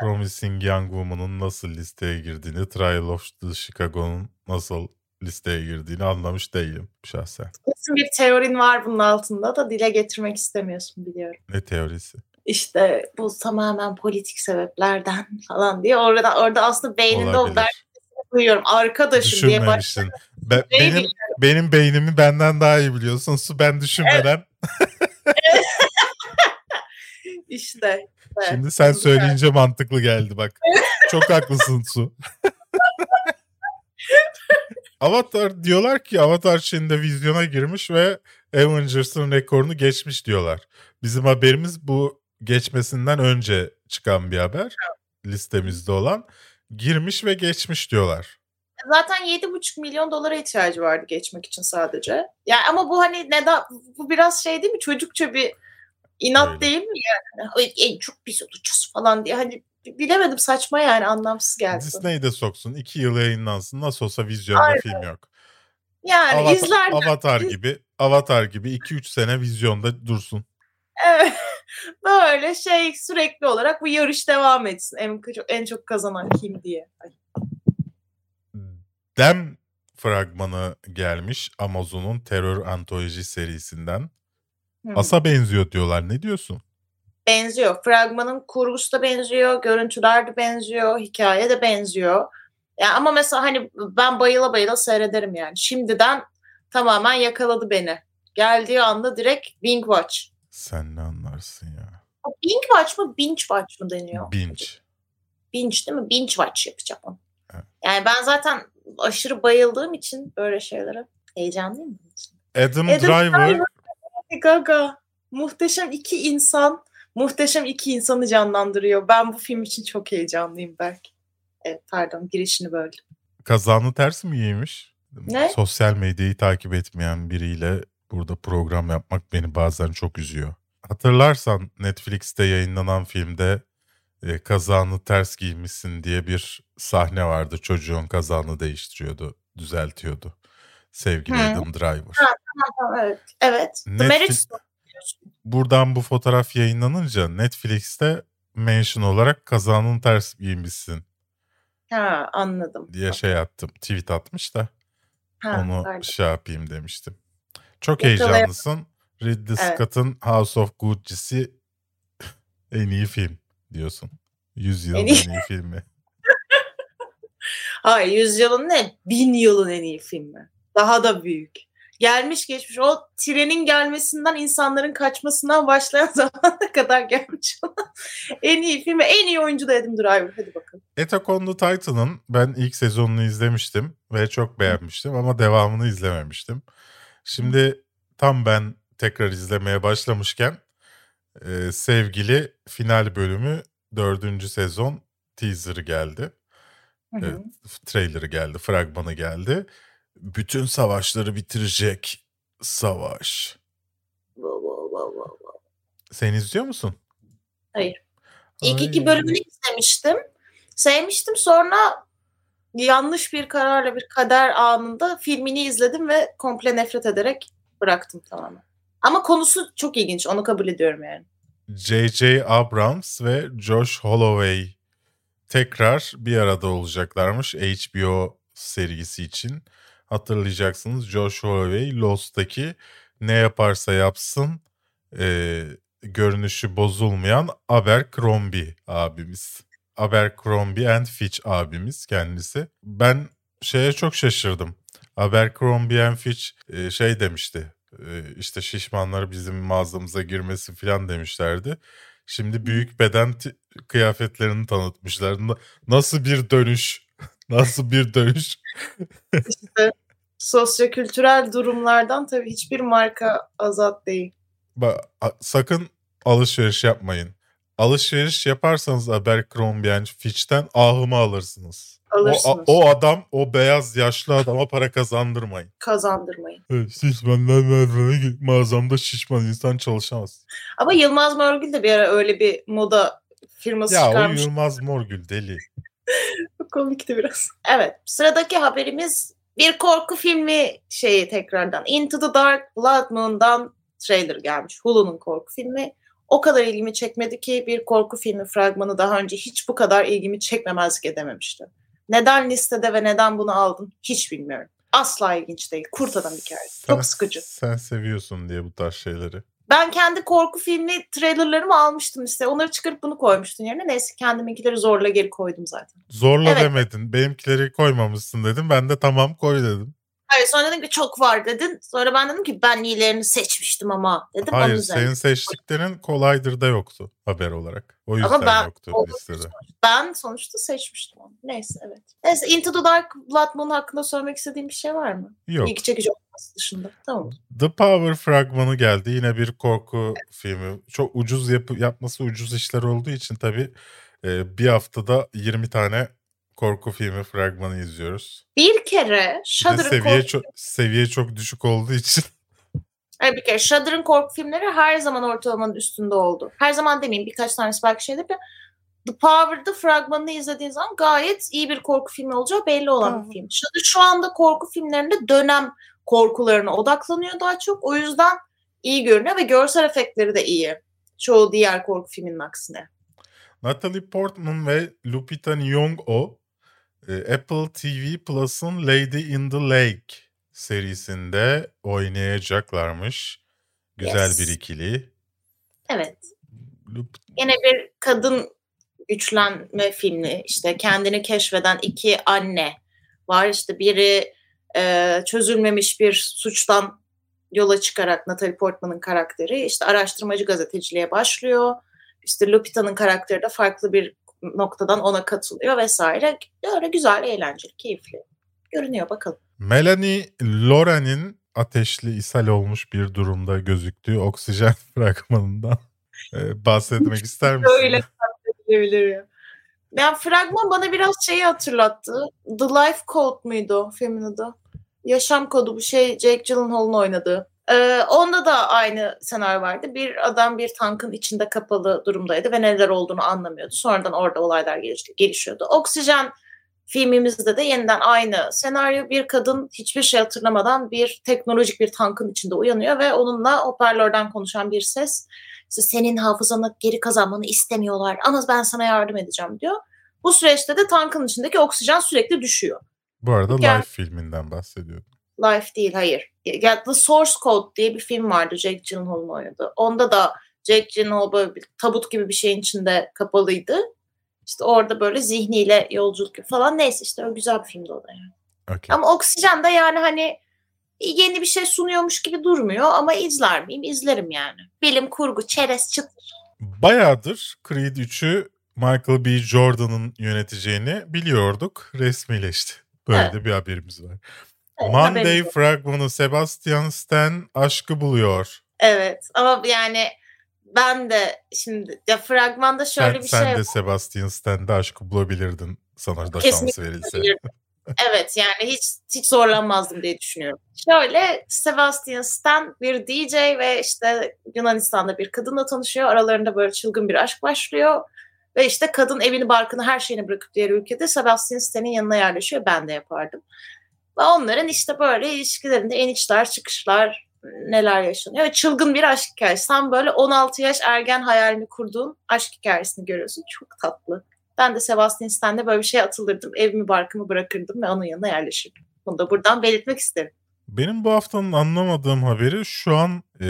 Promising Young Woman'ın nasıl listeye girdiğini, Trial of the Chicago'nun nasıl listeye girdiğini anlamış değilim şahsen.
Kesin bir teorin var bunun altında da dile getirmek istemiyorsun biliyorum.
Ne teorisi?
İşte bu tamamen politik sebeplerden falan diye orada orada aslında beyninde o
Olabilir.
derdini duyuyorum. Arkadaşım diye baş...
Düşünmemişsin. Be- benim
biliyorum.
benim beynimi benden daha iyi biliyorsun. Su ben düşünmeden.
işte. evet.
Şimdi sen söyleyince mantıklı geldi bak. Çok haklısın Su. Avatar diyorlar ki Avatar şimdi vizyona girmiş ve Avengers'ın rekorunu geçmiş diyorlar. Bizim haberimiz bu geçmesinden önce çıkan bir haber. Listemizde olan. Girmiş ve geçmiş diyorlar.
zaten 7,5 milyon dolara ihtiyacı vardı geçmek için sadece. Yani ama bu hani neden bu biraz şey değil mi? Çocukça bir inat
Öyle.
değil mi yani? Ay, En çok biz olacağız falan diye. Hani bilemedim saçma yani anlamsız geldi.
Disney'i de soksun. iki yıl yayınlansın. Nasıl olsa vizyonda
Aynen.
film yok.
Yani
Avatar,
izler
Avatar gibi Avatar gibi 2-3 sene vizyonda dursun.
Evet. Böyle şey sürekli olarak bu yarış devam etsin. En, en çok kazanan kim diye. Ay.
Dem fragmanı gelmiş Amazon'un terör antoloji serisinden.
Hı.
Asa benziyor diyorlar. Ne diyorsun?
Benziyor. Fragmanın kurgusu da benziyor, görüntüler de benziyor, hikaye de benziyor. Ya ama mesela hani ben bayıla bayıla seyrederim yani. Şimdiden tamamen yakaladı beni. Geldiği anda direkt binge watch.
Sen ne anlarsın ya?
O Binge watch mı, binge watch mı deniyor?
Binge.
Binge değil mi? Binge watch yapacağım onu.
Evet.
Yani ben zaten aşırı bayıldığım için böyle şeylere heyecanlıyım.
Adam,
Adam
Driver
Lady Gaga. Muhteşem iki insan, muhteşem iki insanı canlandırıyor. Ben bu film için çok heyecanlıyım belki. Evet, pardon girişini böldüm.
kazanı ters mi giymiş?
Ne?
Sosyal medyayı takip etmeyen biriyle burada program yapmak beni bazen çok üzüyor. Hatırlarsan Netflix'te yayınlanan filmde e, kazağını ters giymişsin diye bir sahne vardı. Çocuğun kazağını değiştiriyordu, düzeltiyordu. Sevgili
Hı.
Adam Driver.
Tamam, evet. Evet. The
Netflix-. Buradan bu fotoğraf yayınlanınca Netflix'te mention olarak kazağının ters giymişsin
Ha anladım.
diye şey attım. Tweet atmış da
Ha,
onu
pardon.
şey yapayım demiştim. Çok
Yakalayam-
heyecanlısın. Ridley
Evet.
Scott'ın House of Gucci'si en iyi film diyorsun. Yüzyılın
En
en
iyi-
iyi filmi.
Hayır yüzyılın ne? Bin yılın en iyi filmi. Daha da büyük. Gelmiş geçmiş. O trenin gelmesinden insanların kaçmasından başlayan zamana kadar gelmiş olan en iyi film ve en iyi oyuncu da Adam Driver. Hadi bakalım.
Attack on the Titan'ın ben ilk sezonunu izlemiştim ve çok beğenmiştim ama devamını izlememiştim. Şimdi tam ben tekrar izlemeye başlamışken e, sevgili final bölümü dördüncü sezon teaser'ı geldi.
Hı hı.
Evet, trailer'ı geldi, fragmanı geldi. Bütün savaşları bitirecek savaş.
Wow, wow, wow, wow, wow.
Sen izliyor musun?
Hayır. İlk
Ay.
iki bölümünü izlemiştim. Sevmiştim. Sonra yanlış bir kararla bir kader anında filmini izledim ve komple nefret ederek bıraktım tamamen. Ama konusu çok ilginç. Onu kabul ediyorum yani.
J.J. Abrams ve Josh Holloway tekrar bir arada olacaklarmış HBO serisi için. Hatırlayacaksınız Josh Holloway Lost'taki ne yaparsa yapsın e, görünüşü bozulmayan Abercrombie abimiz. Abercrombie and Fitch abimiz kendisi. Ben şeye çok şaşırdım. Abercrombie and Fitch e, şey demişti. e, işte şişmanlar bizim mağazamıza girmesi falan demişlerdi. Şimdi büyük beden kıyafetlerini tanıtmışlar. Na- Nasıl bir dönüş? Nasıl bir dönüş?
İşte sosyokültürel durumlardan tabii hiçbir marka azat değil.
Ba- a- sakın alışveriş yapmayın. Alışveriş yaparsanız Abercrombie Fitch'ten ahımı alırsınız. O,
Alırsınız.
a- o adam, o beyaz yaşlı adama para kazandırmayın.
Kazandırmayın.
Evet, Şişmanlar var. Mağazamda şişman insan çalışamaz.
Ama Yılmaz Morgül de bir ara öyle bir moda firması
Ya o
çıkarmış.
Yılmaz Morgül deli.
Komikti biraz. Evet. Sıradaki haberimiz bir korku filmi şeyi tekrardan. Into the Dark Blood Moon'dan trailer gelmiş. Hulu'nun korku filmi. O kadar ilgimi çekmedi ki bir korku filmi fragmanı daha önce hiç bu kadar ilgimi çekmemezlik edememişti. Neden listede ve neden bunu aldın hiç bilmiyorum. Asla ilginç değil. Kurt adam hikayesi.
Sen-
Çok sıkıcı.
Sen seviyorsun diye bu tarz şeyleri.
Ben kendi korku filmi trailerlarımı almıştım işte. Onları çıkarıp bunu koymuştun yerine. Neyse kendiminkileri zorla geri koydum zaten.
Zorla
Evet.
demedin. Benimkileri koymamışsın dedim. Ben de tamam koy dedim.
Hayır sonra dedim ki çok var dedin. Sonra ben dedim ki ben iyilerini seçmiştim ama dedim.
Hayır senin seçtiklerin kolaydır da yoktu haber olarak. O yüzden
ben-
yoktu
o-
listede.
Ben sonuçta seçmiştim onu. Neyse evet. Neyse Into the Dark Blood Moon hakkında söylemek istediğim bir şey var mı?
Yok.
İlgi çekici olması dışında. Tamam.
The Power fragmanı geldi. Yine bir korku filmi. Çok ucuz yapı, yapması ucuz işler olduğu için tabii e, bir haftada 20 tane korku filmi fragmanı izliyoruz.
Bir kere Shudder'ın
seviye
korku,
çok seviye çok düşük olduğu için
Hayır, bir kere Shudder'ın korku filmleri her zaman ortalamanın üstünde oldu. Her zaman demeyeyim birkaç tanesi belki şeydir de The Power'da fragmanını izlediğin zaman gayet iyi bir korku filmi olacağı belli olan bir film. Shudder şu anda korku filmlerinde dönem korkularına odaklanıyor daha çok. O yüzden iyi görünüyor ve görsel efektleri de iyi. Çoğu diğer korku filminin aksine.
Natalie Portman ve Lupita Nyong'o Apple TV Plus'ın Lady in the Lake serisinde oynayacaklarmış. Güzel
Yes.
bir ikili.
Evet.
Lup-
Yine bir kadın güçlenme filmi. İşte kendini keşfeden iki anne var. İşte biri e, çözülmemiş bir suçtan yola çıkarak Natalie Portman'ın karakteri işte araştırmacı gazeteciliğe başlıyor. İşte Lupita'nın karakteri de farklı bir noktadan ona katılıyor vesaire. Öyle güzel, eğlenceli, keyifli. Görünüyor bakalım.
Melanie Laurent'in ateşli ishal olmuş bir durumda gözüktüğü oksijen fragmanından e, bahsetmek ister misin?
Öyle Bilebilir ya. Yani fragman bana biraz şeyi hatırlattı. The Life Code muydu filmin adı? Yaşam kodu bu şey Jake Gyllenhaal'ın oynadığı. Ee, onda da aynı senaryo vardı. Bir adam bir tankın içinde kapalı durumdaydı ve neler olduğunu anlamıyordu. Sonradan orada olaylar geliş- gelişiyordu. Oksijen filmimizde de yeniden aynı senaryo. Bir kadın hiçbir şey hatırlamadan bir teknolojik bir tankın içinde uyanıyor ve onunla hoparlörden konuşan bir ses işte senin hafızanı geri kazanmanı istemiyorlar ama ben sana yardım edeceğim diyor. Bu süreçte de tankın içindeki oksijen sürekli düşüyor.
Bu arada
Gel-
Life filminden bahsediyordum.
Life değil hayır. The Source Code diye bir film vardı Jake Gyllenhaal'ın oynadığı. Onda da Jake Gyllenhaal böyle bir tabut gibi bir şeyin içinde kapalıydı. İşte orada böyle zihniyle yolculuk falan. Neyse işte o güzel bir filmdi o da yani.
Okey.
Ama Oksijen de yani hani yeni bir şey sunuyormuş gibi durmuyor ama izler miyim? İzlerim yani. Bilim kurgu, çerez, çıtır.
Bayağıdır Creed 3'ü Michael B. Jordan'ın yöneteceğini biliyorduk. Resmileşti. Böyle
Evet.
de bir haberimiz var. Monday fragmanı Sebastian Stan aşkı buluyor.
Evet ama yani ben de şimdi ya fragmanda şöyle
sen
bir
sen
şey
de Sebastian Stan'da aşkı bulabilirdin sana da
Kesinlikle
şans verilse.
evet yani hiç hiç zorlanmazdım diye düşünüyorum. Şöyle Sebastian Stan bir DJ ve işte Yunanistan'da bir kadınla tanışıyor. Aralarında böyle çılgın bir aşk başlıyor. Ve işte kadın evini barkını her şeyini bırakıp diğer ülkede Sebastian Stan'in yanına yerleşiyor. Ben de yapardım. Ve onların işte böyle ilişkilerinde inişler çıkışlar neler yaşanıyor. Ve çılgın bir aşk hikayesi. Tam böyle 16 yaş ergen hayalini kurduğun aşk hikayesini görüyorsun. Çok tatlı. Ben de Sebastian Stan'de böyle bir şey atılırdım. Evimi barkımı bırakırdım ve onun yanına yerleşirdim. Bunu da buradan belirtmek isterim.
Benim bu haftanın anlamadığım haberi şu an e,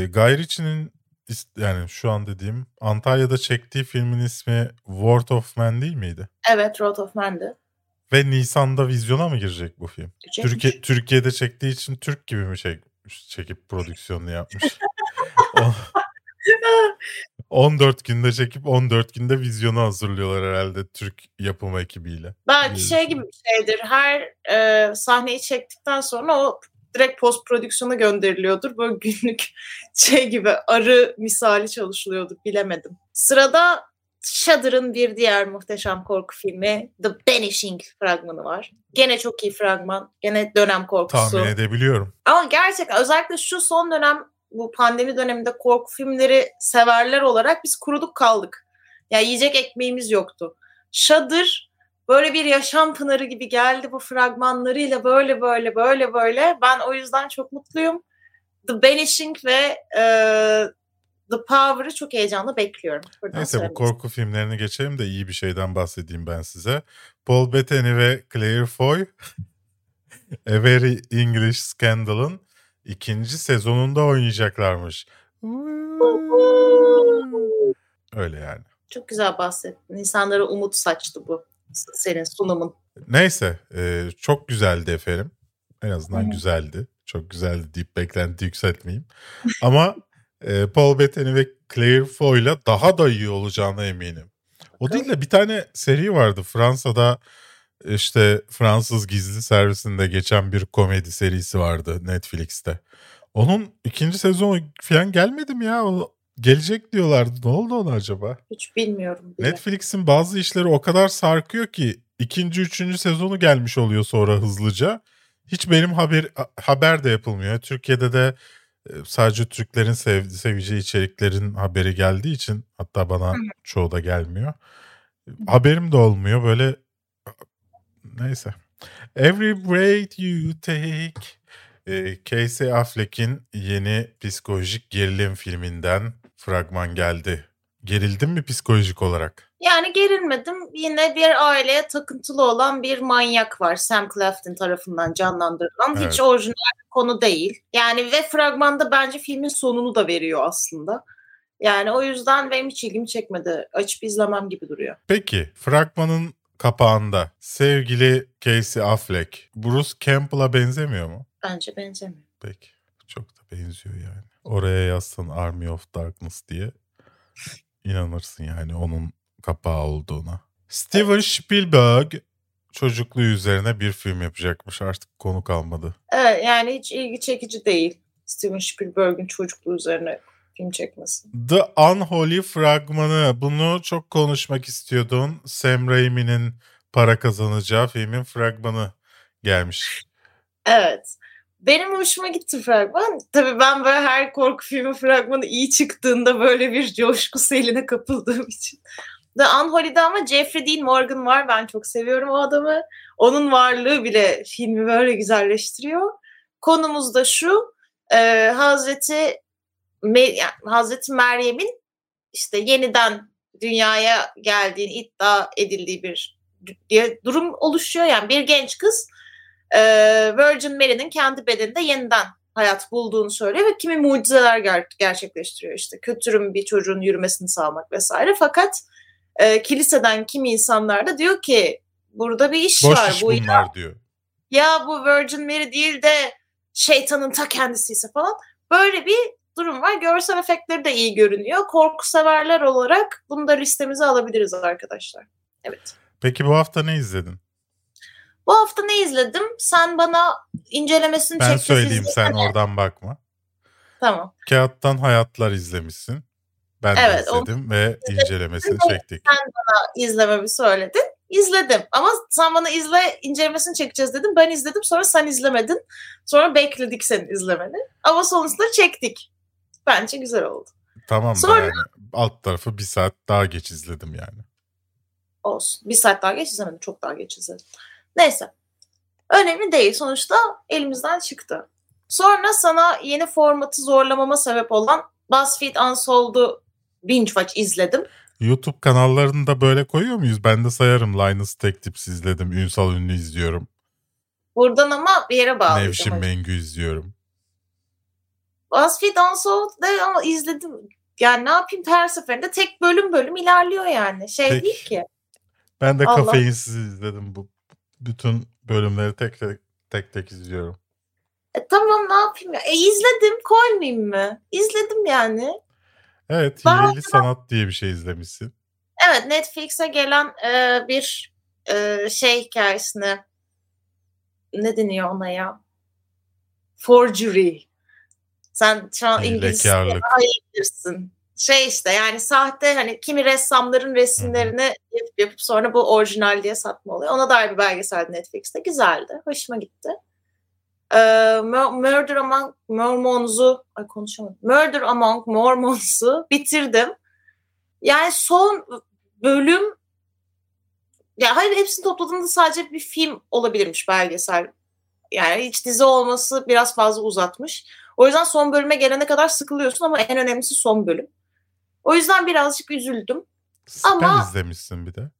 is- yani şu an dediğim Antalya'da çektiği filmin ismi Word of Man değil miydi?
Evet Road of Man'di.
Ve Nisan'da vizyona mı girecek bu film?
Güzelmiş.
Türkiye Türkiye'de çektiği için Türk gibi mi çekmiş, çekip prodüksiyonunu yapmış? O- 14 günde çekip 14 günde vizyonu hazırlıyorlar herhalde Türk yapım ekibiyle.
Belki
Diye
şey gibi bir şeydir. Her e, sahneyi çektikten sonra o direkt post prodüksiyona gönderiliyordur. Böyle günlük şey gibi arı misali çalışılıyordur. Bilemedim. Sırada Shudder'ın bir diğer muhteşem korku filmi The Banishing fragmanı var. Gene çok iyi fragman. Gene dönem korkusu.
Tahmin edebiliyorum.
Ama gerçekten özellikle şu son dönem bu pandemi döneminde korku filmleri severler olarak biz kuruduk kaldık. Ya yiyecek ekmeğimiz yoktu. Shudder böyle bir yaşam pınarı gibi geldi bu fragmanlarıyla böyle böyle böyle böyle. Ben o yüzden çok mutluyum. The Banishing ve e, The Power'ı çok heyecanla bekliyorum. Buradan
Neyse bu korku filmlerini geçelim de iyi bir şeyden bahsedeyim ben size. Paul Bettany ve Claire Foy A Very English Scandal'ın ikinci sezonunda oynayacaklarmış. Öyle yani.
Çok güzel bahsettin. İnsanlara umut saçtı bu senin sunumun.
Neyse e, çok güzeldi efendim. En azından güzeldi. Çok güzeldi deyip beklenti yükseltmeyeyim. Ama e, Paul Bettany ve Claire Foy'la daha da iyi olacağına eminim. O değil de bir tane seri vardı Fransa'da işte Fransız gizli servisinde geçen bir komedi serisi vardı Netflix'te. Onun ikinci sezonu falan gelmedi mi ya? O gelecek diyorlardı. Ne oldu ona acaba?
Hiç bilmiyorum bile.
Netflix'in bazı işleri o kadar sarkıyor ki ikinci, üçüncü sezonu gelmiş oluyor sonra hızlıca. Hiç benim haber haber de yapılmıyor. Türkiye'de de sadece Türklerin sev, seveceği içeriklerin haberi geldiği için hatta bana çoğu da gelmiyor. Haberim de olmuyor böyle neyse. Every breath you take e, Casey Affleck'in yeni psikolojik gerilim filminden fragman geldi. Gerildin mi psikolojik olarak?
Yani gerilmedim. Yine bir aileye takıntılı olan bir manyak var. Sam Claflin tarafından canlandırılan.
Evet.
Hiç orijinal bir konu değil. Yani ve fragmanda bence filmin sonunu da veriyor aslında. Yani o yüzden benim hiç ilgimi çekmedi. Açıp izlemem gibi duruyor.
Peki fragmanın kapağında sevgili Casey Affleck Bruce Campbell'a benzemiyor mu?
Bence benzemiyor.
Peki. Çok da benziyor yani. Oraya yazsan Army of Darkness diye inanırsın yani onun kapağı olduğuna. Steven Spielberg çocukluğu üzerine bir film yapacakmış. Artık konu kalmadı.
Evet yani hiç ilgi çekici değil. Steven Spielberg'in çocukluğu üzerine film çekmesi.
The Unholy fragmanı. Bunu çok konuşmak istiyordun. Sam Raimi'nin para kazanacağı filmin fragmanı gelmiş.
Evet. Benim hoşuma gitti fragman. Tabii ben böyle her korku filmi fragmanı iyi çıktığında böyle bir coşku seline kapıldığım için. The Unholy'de ama Jeffrey Dean Morgan var. Ben çok seviyorum o adamı. Onun varlığı bile filmi böyle güzelleştiriyor. Konumuz da şu. E, Hazreti Me- yani Hazreti Meryem'in işte yeniden dünyaya geldiğini iddia edildiği bir diye durum oluşuyor. Yani bir genç kız e, Virgin Mary'nin kendi bedeninde yeniden hayat bulduğunu söylüyor ve kimi mucizeler ger- gerçekleştiriyor. İşte kötürüm bir çocuğun yürümesini sağlamak vesaire. Fakat e, kiliseden kimi insanlar da diyor ki burada bir iş
Boş
var
iş
bu ya,
bunlar diyor.
ya bu Virgin Mary değil de şeytanın ta kendisiyse falan. Böyle bir durum var. Görsel efektleri de iyi görünüyor. Korku severler olarak bunu da listemize alabiliriz arkadaşlar. Evet.
Peki bu hafta ne izledin?
Bu hafta ne izledim? Sen bana incelemesini
Ben
çekti.
söyleyeyim
siz-
sen oradan bakma.
Tamam.
Kağıttan Hayatlar izlemişsin. Ben
Evet,
de
o-
izledim ve incelemesini çektik.
İzlememi söyledin. İzledim. Ama sen bana izle incelemesini çekeceğiz dedim. Ben izledim sonra sen izlemedin. Sonra bekledik senin izlemeni. Ama sonuçta çektik. Bence güzel oldu.
Tamam
Sonra-
yani alt tarafı bir saat daha geç izledim yani.
Olsun. Bir saat daha geç izlemedim. Çok daha geç izledim. Neyse. Önemli değil. Sonuçta elimizden çıktı. Sonra sana yeni formatı zorlamama sebep olan BuzzFeed Unsolved'u binge watch izledim.
YouTube kanallarını da böyle koyuyor muyuz? Ben de sayarım. Linus Tech Tips izledim. Ünsal Ünlü izliyorum.
Buradan ama bir yere bağlayacağım.
Nevşin. Mengü izliyorum.
BuzzFeed Unsolved'da ama izledim. Yani ne yapayım her seferinde tek bölüm bölüm ilerliyor yani. Şey
Peki.
değil ki.
Ben de
Allah.
kafeinsiz izledim bu. Bütün bölümleri tek tek, tek, tek izliyorum.
E, tamam ne yapayım ya. E, izledim koymayayım mı? İzledim yani.
Evet,
Daha
Hileli Sanat diye bir şey izlemişsin.
Evet Netflix'e gelen e, bir e, şey hikayesini ne deniyor ona ya? Forgery. Sen şu an İngilizce bilirsin. Şey işte yani sahte hani kimi ressamların resimlerini yapıp, yapıp sonra bu orijinal diye satma oluyor. Ona dair bir belgeseldi Netflix'te. Güzeldi. Hoşuma gitti. Ee, Mur- Murder Among Mormons'u ay konuşamadım. Murder Among Mormons'u bitirdim. Yani son bölüm ya hayır hepsini topladığında sadece bir film olabilirmiş belgesel. Yani hiç dizi olması biraz fazla uzatmış. O yüzden son bölüme gelene kadar sıkılıyorsun ama en önemlisi son bölüm. O yüzden birazcık üzüldüm.
Siper
Ama-
izlemişsin bir de.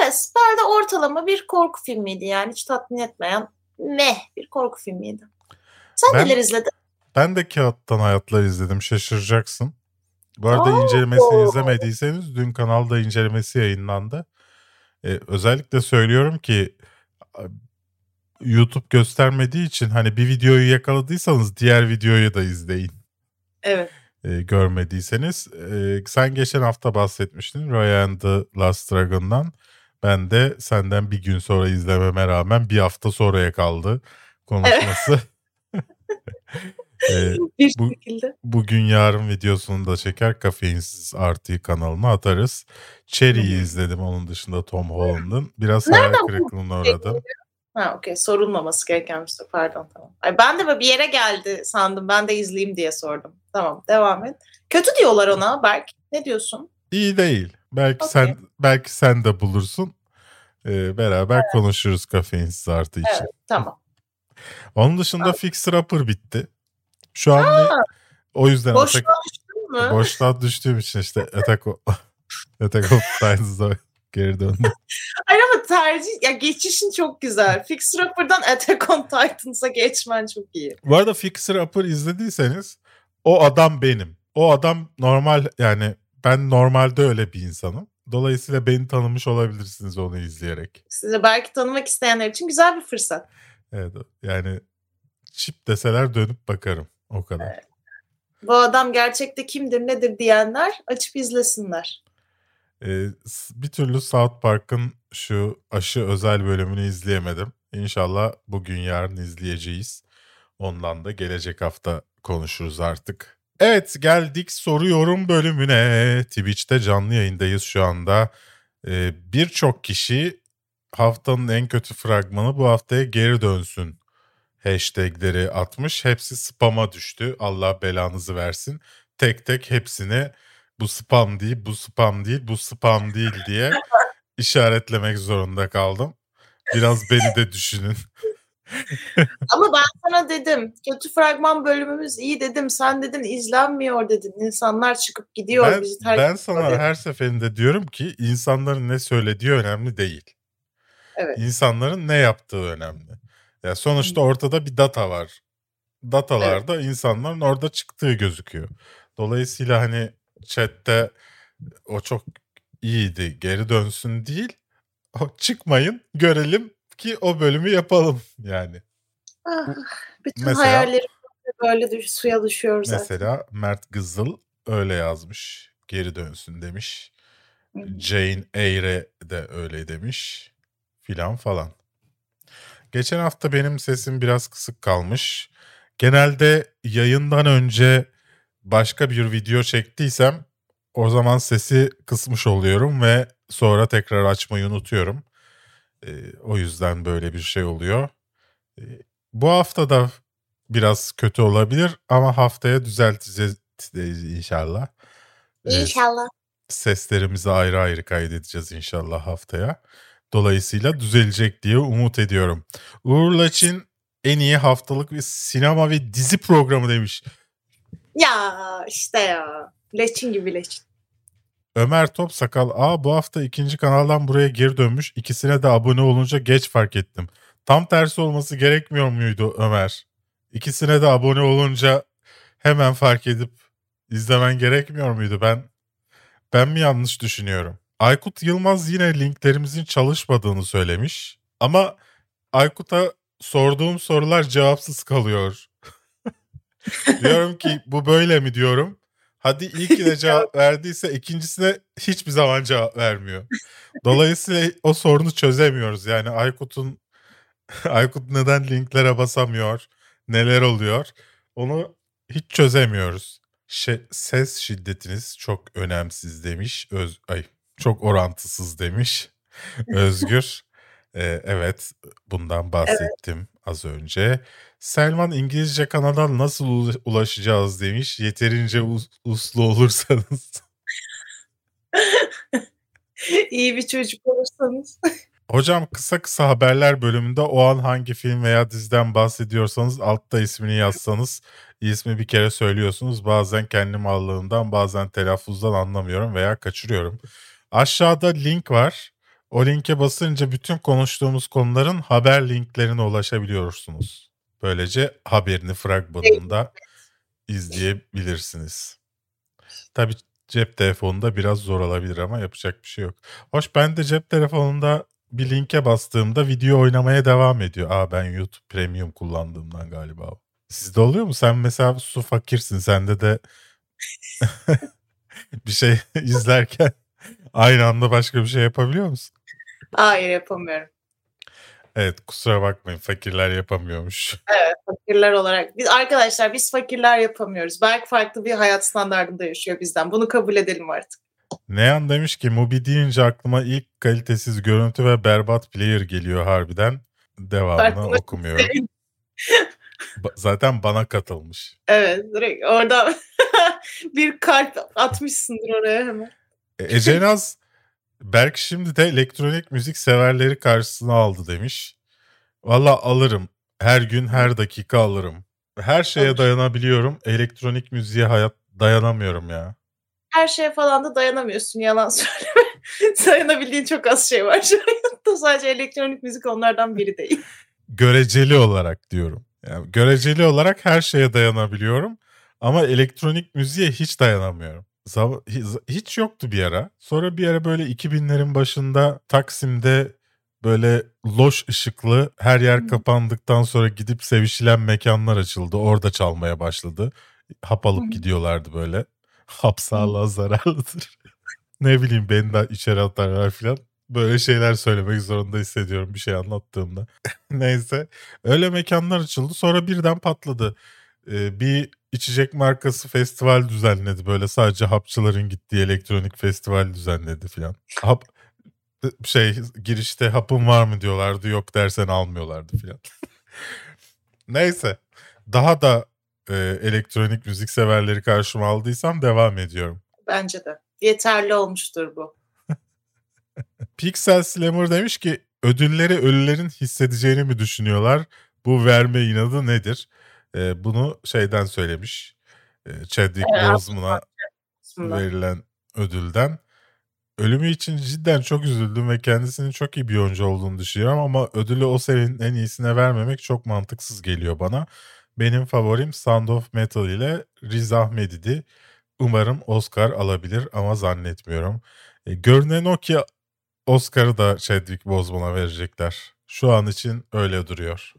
Evet, Spell'de ortalama bir korku filmiydi yani hiç tatmin etmeyen meh bir korku filmiydi. Sen
Ben-
neler izledin?
Ben de Kağıttan Hayatlar izledim. Şaşıracaksın. Bu arada
Oo.
incelemesini izlemediyseniz dün kanalda incelemesi yayınlandı. Ee, özellikle söylüyorum ki YouTube göstermediği için hani bir videoyu yakaladıysanız diğer videoyu da izleyin.
Evet.
E, görmediyseniz. E, sen geçen hafta bahsetmiştin Roy and the Last Dragon'dan. Ben de senden bir gün sonra izlememe rağmen bir hafta sonraya kaldı konuşması. Ee,
Bir
bu-
şekilde.
bugün yarın videosunu da çeker kafeinsiz artı kanalıma atarız.
Hı.
izledim onun dışında Tom Holland'ın. Biraz hayal kırıklığına uğradım.
Ha okey sorulmaması gereken bir soru pardon tamam. Ay, ben de bir yere geldi sandım ben de izleyeyim diye sordum. Tamam devam et. Kötü diyorlar ona Berk. Ne diyorsun?
İyi değil. Belki
Okey.
sen belki sen de bulursun. Ee, beraber konuşuruz kafeinsiz artı için.
Evet tamam.
Onun dışında Fixer Upper bitti. Şu an ne- o yüzden
Boşluğa
Attack,
düştün mü?
boşluğa düştüğüm için işte Attack, o- Attack of Titans'a geri döndüm.
Hayır ama tercih ya geçişin çok güzel. Fixer Upper'dan Attack on Titans'a geçmen çok iyi.
Bu arada Fixer Upper izlediyseniz o adam benim. O adam normal yani ben normalde öyle bir insanım. Dolayısıyla beni tanımış olabilirsiniz onu izleyerek.
Size belki tanımak isteyenler için güzel bir fırsat.
Evet yani çip deseler dönüp bakarım o kadar.
Bu adam gerçekte kimdir nedir diyenler açıp izlesinler.
Ee, bir türlü South Park'ın şu aşı özel bölümünü izleyemedim. İnşallah bugün yarın izleyeceğiz. Ondan da gelecek hafta konuşuruz artık. Evet geldik soru yorum bölümüne. Twitch'te canlı yayındayız şu anda. Ee, Birçok kişi haftanın en kötü fragmanı bu haftaya geri dönsün hashtagleri atmış. Hepsi spam'a düştü. Allah belanızı versin. Tek tek hepsini bu spam değil, bu spam değil, bu spam değil diye işaretlemek zorunda kaldım. Biraz beni de düşünün.
Ama ben sana dedim kötü fragman bölümümüz iyi dedim. Sen dedin izlenmiyor dedin. İnsanlar çıkıp gidiyor.
Ben,
bizi terk
ben sana
ediyor.
her seferinde diyorum ki insanların ne söylediği önemli değil.
Evet.
İnsanların ne yaptığı önemli. Ya sonuçta ortada bir data var. Datalarda insanların orada çıktığı gözüküyor. Dolayısıyla hani chatte o çok iyiydi geri dönsün değil. O çıkmayın görelim ki o bölümü yapalım yani.
Ah, bütün
Mesela-
hayallerim böyle düş, suya düşüyor zaten.
Mesela Mert Gızıl öyle yazmış. Geri dönsün demiş.
Hı.
Jane Eyre de öyle demiş. Filan falan. Geçen hafta benim sesim biraz kısık kalmış. Genelde yayından önce başka bir video çektiysem o zaman sesi kısmış oluyorum ve sonra tekrar açmayı unutuyorum. Ee, o yüzden böyle bir şey oluyor. Ee, bu hafta da biraz kötü olabilir ama haftaya düzelteceğiz inşallah. Ee,
İnşallah.
seslerimizi ayrı ayrı kaydedeceğiz inşallah haftaya. Dolayısıyla düzelecek diye umut ediyorum. Uğur Laçin en iyi haftalık bir sinema ve dizi programı demiş.
Ya işte ya. Leçin gibi leçin.
Ömer Topsakal, aa bu hafta ikinci kanaldan buraya geri dönmüş. İkisine de abone olunca geç fark ettim. Tam tersi olması gerekmiyor muydu Ömer? İkisine de abone olunca hemen fark edip izlemen gerekmiyor muydu? Ben ben mi yanlış düşünüyorum? Aykut Yılmaz yine linklerimizin çalışmadığını söylemiş. Ama Aykut'a sorduğum sorular cevapsız kalıyor. diyorum ki bu böyle mi diyorum. Hadi ilkine cevap verdiyse ikincisine hiçbir zaman cevap vermiyor. Dolayısıyla o sorunu çözemiyoruz. Yani Aykut'un Aykut neden linklere basamıyor? Neler oluyor? Onu hiç çözemiyoruz. Şe- ses şiddetiniz çok önemsiz demiş. Öz ay çok orantısız demiş. Özgür. Ee, evet bundan bahsettim az önce. Selman İngilizce kanaldan nasıl ula- ulaşacağız demiş. Yeterince us- uslu olursanız.
İyi bir çocuk olursanız.
Hocam kısa kısa haberler bölümünde o an hangi film veya diziden bahsediyorsanız altta ismini yazsanız ismi bir kere söylüyorsunuz. Bazen kendi mallığından bazen telaffuzdan anlamıyorum veya kaçırıyorum. Aşağıda link var. O linke basınca bütün konuştuğumuz konuların haber linklerine ulaşabiliyorsunuz. Böylece haberini fragmanında izleyebilirsiniz. Tabii cep telefonunda biraz zor olabilir ama yapacak bir şey yok. Hoş ben de cep telefonunda bir linke bastığımda video oynamaya devam ediyor. Aa ben YouTube Premium kullandığımdan galiba. Sizde oluyor mu? Sen mesela su fakirsin. Sende de bir şey izlerken aynı anda başka bir şey yapabiliyor musun?
Hayır yapamıyorum.
Evet kusura bakmayın fakirler yapamıyormuş.
Evet fakirler olarak. Biz arkadaşlar biz fakirler yapamıyoruz. Belki farklı bir hayat standartında yaşıyor bizden. Bunu kabul edelim artık.
Neyan demiş ki Mubi deyince aklıma ilk kalitesiz görüntü ve berbat player geliyor harbiden. Devamını
Farklı.
okumuyorum. Zaten bana katılmış.
Evet direkt orada bir kalp atmışsındır oraya hemen.
E, Ece Naz Berk şimdi de elektronik müzik severleri karşısına aldı demiş. Valla alırım. Her gün her dakika alırım. Her şeye
Alır.
dayanabiliyorum. Elektronik müziğe hayat dayanamıyorum ya.
Her şeye falan da dayanamıyorsun yalan söyleme. Dayanabildiğin çok az şey var şu hayatta. Sadece elektronik müzik onlardan biri değil.
Göreceli olarak diyorum. Yani göreceli olarak her şeye dayanabiliyorum. Ama elektronik müziğe hiç dayanamıyorum. Zam- hi- Hiç yoktu bir ara. Sonra bir ara böyle 2000'lerin başında Taksim'de böyle loş ışıklı her yer kapandıktan sonra gidip sevişilen mekanlar açıldı. Orada çalmaya başladı. Hap alıp gidiyorlardı böyle. Hap sağlığa zararlıdır. ne bileyim beni de içeri atarlar falan. Böyle şeyler söylemek zorunda hissediyorum bir şey anlattığımda. Neyse öyle mekanlar açıldı sonra birden patladı. Ee, bir içecek markası festival düzenledi böyle sadece hapçıların gittiği elektronik festival düzenledi filan. Hap şey girişte hapın var mı diyorlardı yok dersen almıyorlardı filan. Neyse daha da e, elektronik müzik severleri karşıma aldıysam devam ediyorum.
Bence de. Yeterli olmuştur bu.
Pixel Slammer demiş ki ödülleri ölülerin hissedeceğini mi düşünüyorlar? Bu verme inadı nedir? Ee, bunu şeyden söylemiş. Ee, Chadwick
Evet,
Boseman'a verilen ödülden. Ölümü için cidden çok üzüldüm ve kendisinin çok iyi bir oyuncu olduğunu düşünüyorum ama ödülü o serinin en iyisine vermemek çok mantıksız geliyor bana. Benim favorim Sound of Metal ile Riz Ahmed'idi. Umarım Oscar alabilir ama zannetmiyorum. E, görünen o ki Oscar'ı da Chadwick Boseman'a verecekler. Şu an için öyle duruyor.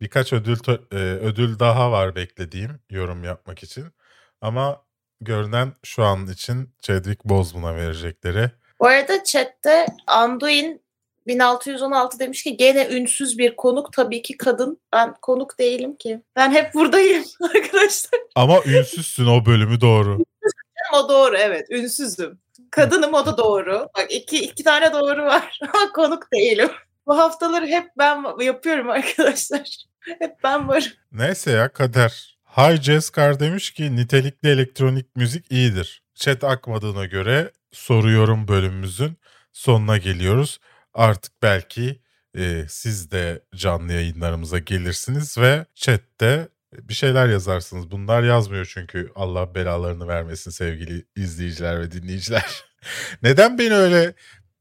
Birkaç ödül e, ödül daha var beklediğim yorum yapmak için. Ama görünen şu an için Chadwick Boseman'a verecekleri.
Bu arada chatte Anduin 1616 demiş ki gene ünsüz bir konuk tabii ki kadın. Ben konuk değilim ki. Ben hep buradayım arkadaşlar.
Ama ünsüzsün o bölümü doğru.
O doğru evet ünsüzüm. Kadınım o da doğru. Bak iki, iki tane doğru var konuk değilim. Bu haftaları hep ben yapıyorum arkadaşlar. Hep ben varım.
Neyse ya kader. Hi Jeskar demiş ki nitelikli elektronik müzik iyidir. Chat akmadığına göre soruyorum bölümümüzün sonuna geliyoruz. Artık belki e, siz de canlı yayınlarımıza gelirsiniz ve chatte bir şeyler yazarsınız. Bunlar yazmıyor çünkü Allah belalarını vermesin sevgili izleyiciler ve dinleyiciler. Neden beni öyle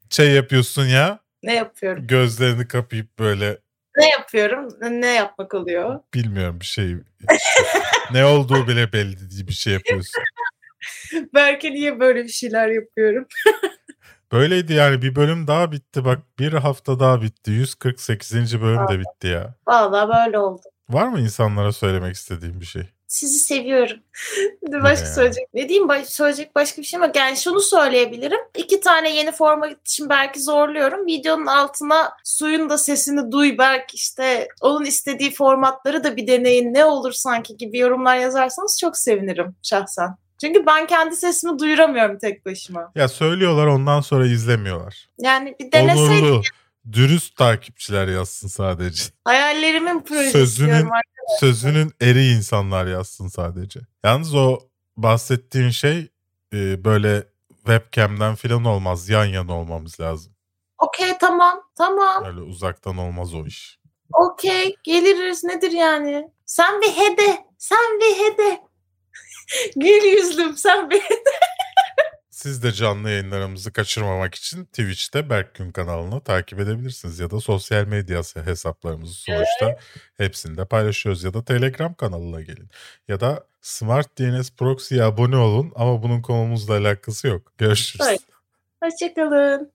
şey yapıyorsun ya?
Ne yapıyorum?
Gözlerini kapayıp böyle
Ne yapıyorum? Ne yapmak oluyor?
bilmiyorum bir şey. ne olduğu bile belli değil bir şey yapıyorsun.
Belki niye böyle bir şeyler yapıyorum?
Böyleydi yani bir bölüm daha bitti bak bir hafta daha bitti 148. bölüm de bitti ya.
Vallahi böyle oldu.
Var mı insanlara söylemek istediğim bir şey?
Sizi seviyorum. Başka söyleyecek. Ne diyeyim baş, söyleyecek başka bir şey mi? Yani şunu söyleyebilirim. İki tane yeni format için belki zorluyorum. Videonun altına suyun da sesini duy belki işte onun istediği formatları da bir deneyin ne olur sanki gibi yorumlar yazarsanız çok sevinirim şahsen. Çünkü ben kendi sesimi duyuramıyorum tek başıma.
Ya söylüyorlar ondan sonra izlemiyorlar.
Yani bir deneseydim
Onurlu, dürüst takipçiler yazsın sadece.
hayallerimin projesi
Sözünün- Sözünün eri insanlar yazsın sadece. Yalnız o bahsettiğin şey e, böyle webcam'den falan olmaz. Yan yana olmamız lazım.
Okey tamam tamam
Öyle uzaktan olmaz o iş.
okey geliriz nedir yani. Sen bir hede sen bir hede. Gül yüzlüm sen bir
Siz de canlı yayınlarımızı kaçırmamak için Twitch'te Berkgün kanalını takip edebilirsiniz. Ya da sosyal medya hesaplarımızı sonuçta hepsinde paylaşıyoruz. Ya da Telegram kanalına gelin. Ya da Smart DNS Proxy'ye abone olun ama bunun konumuzla alakası yok. Görüşürüz.
Evet. Hoşçakalın.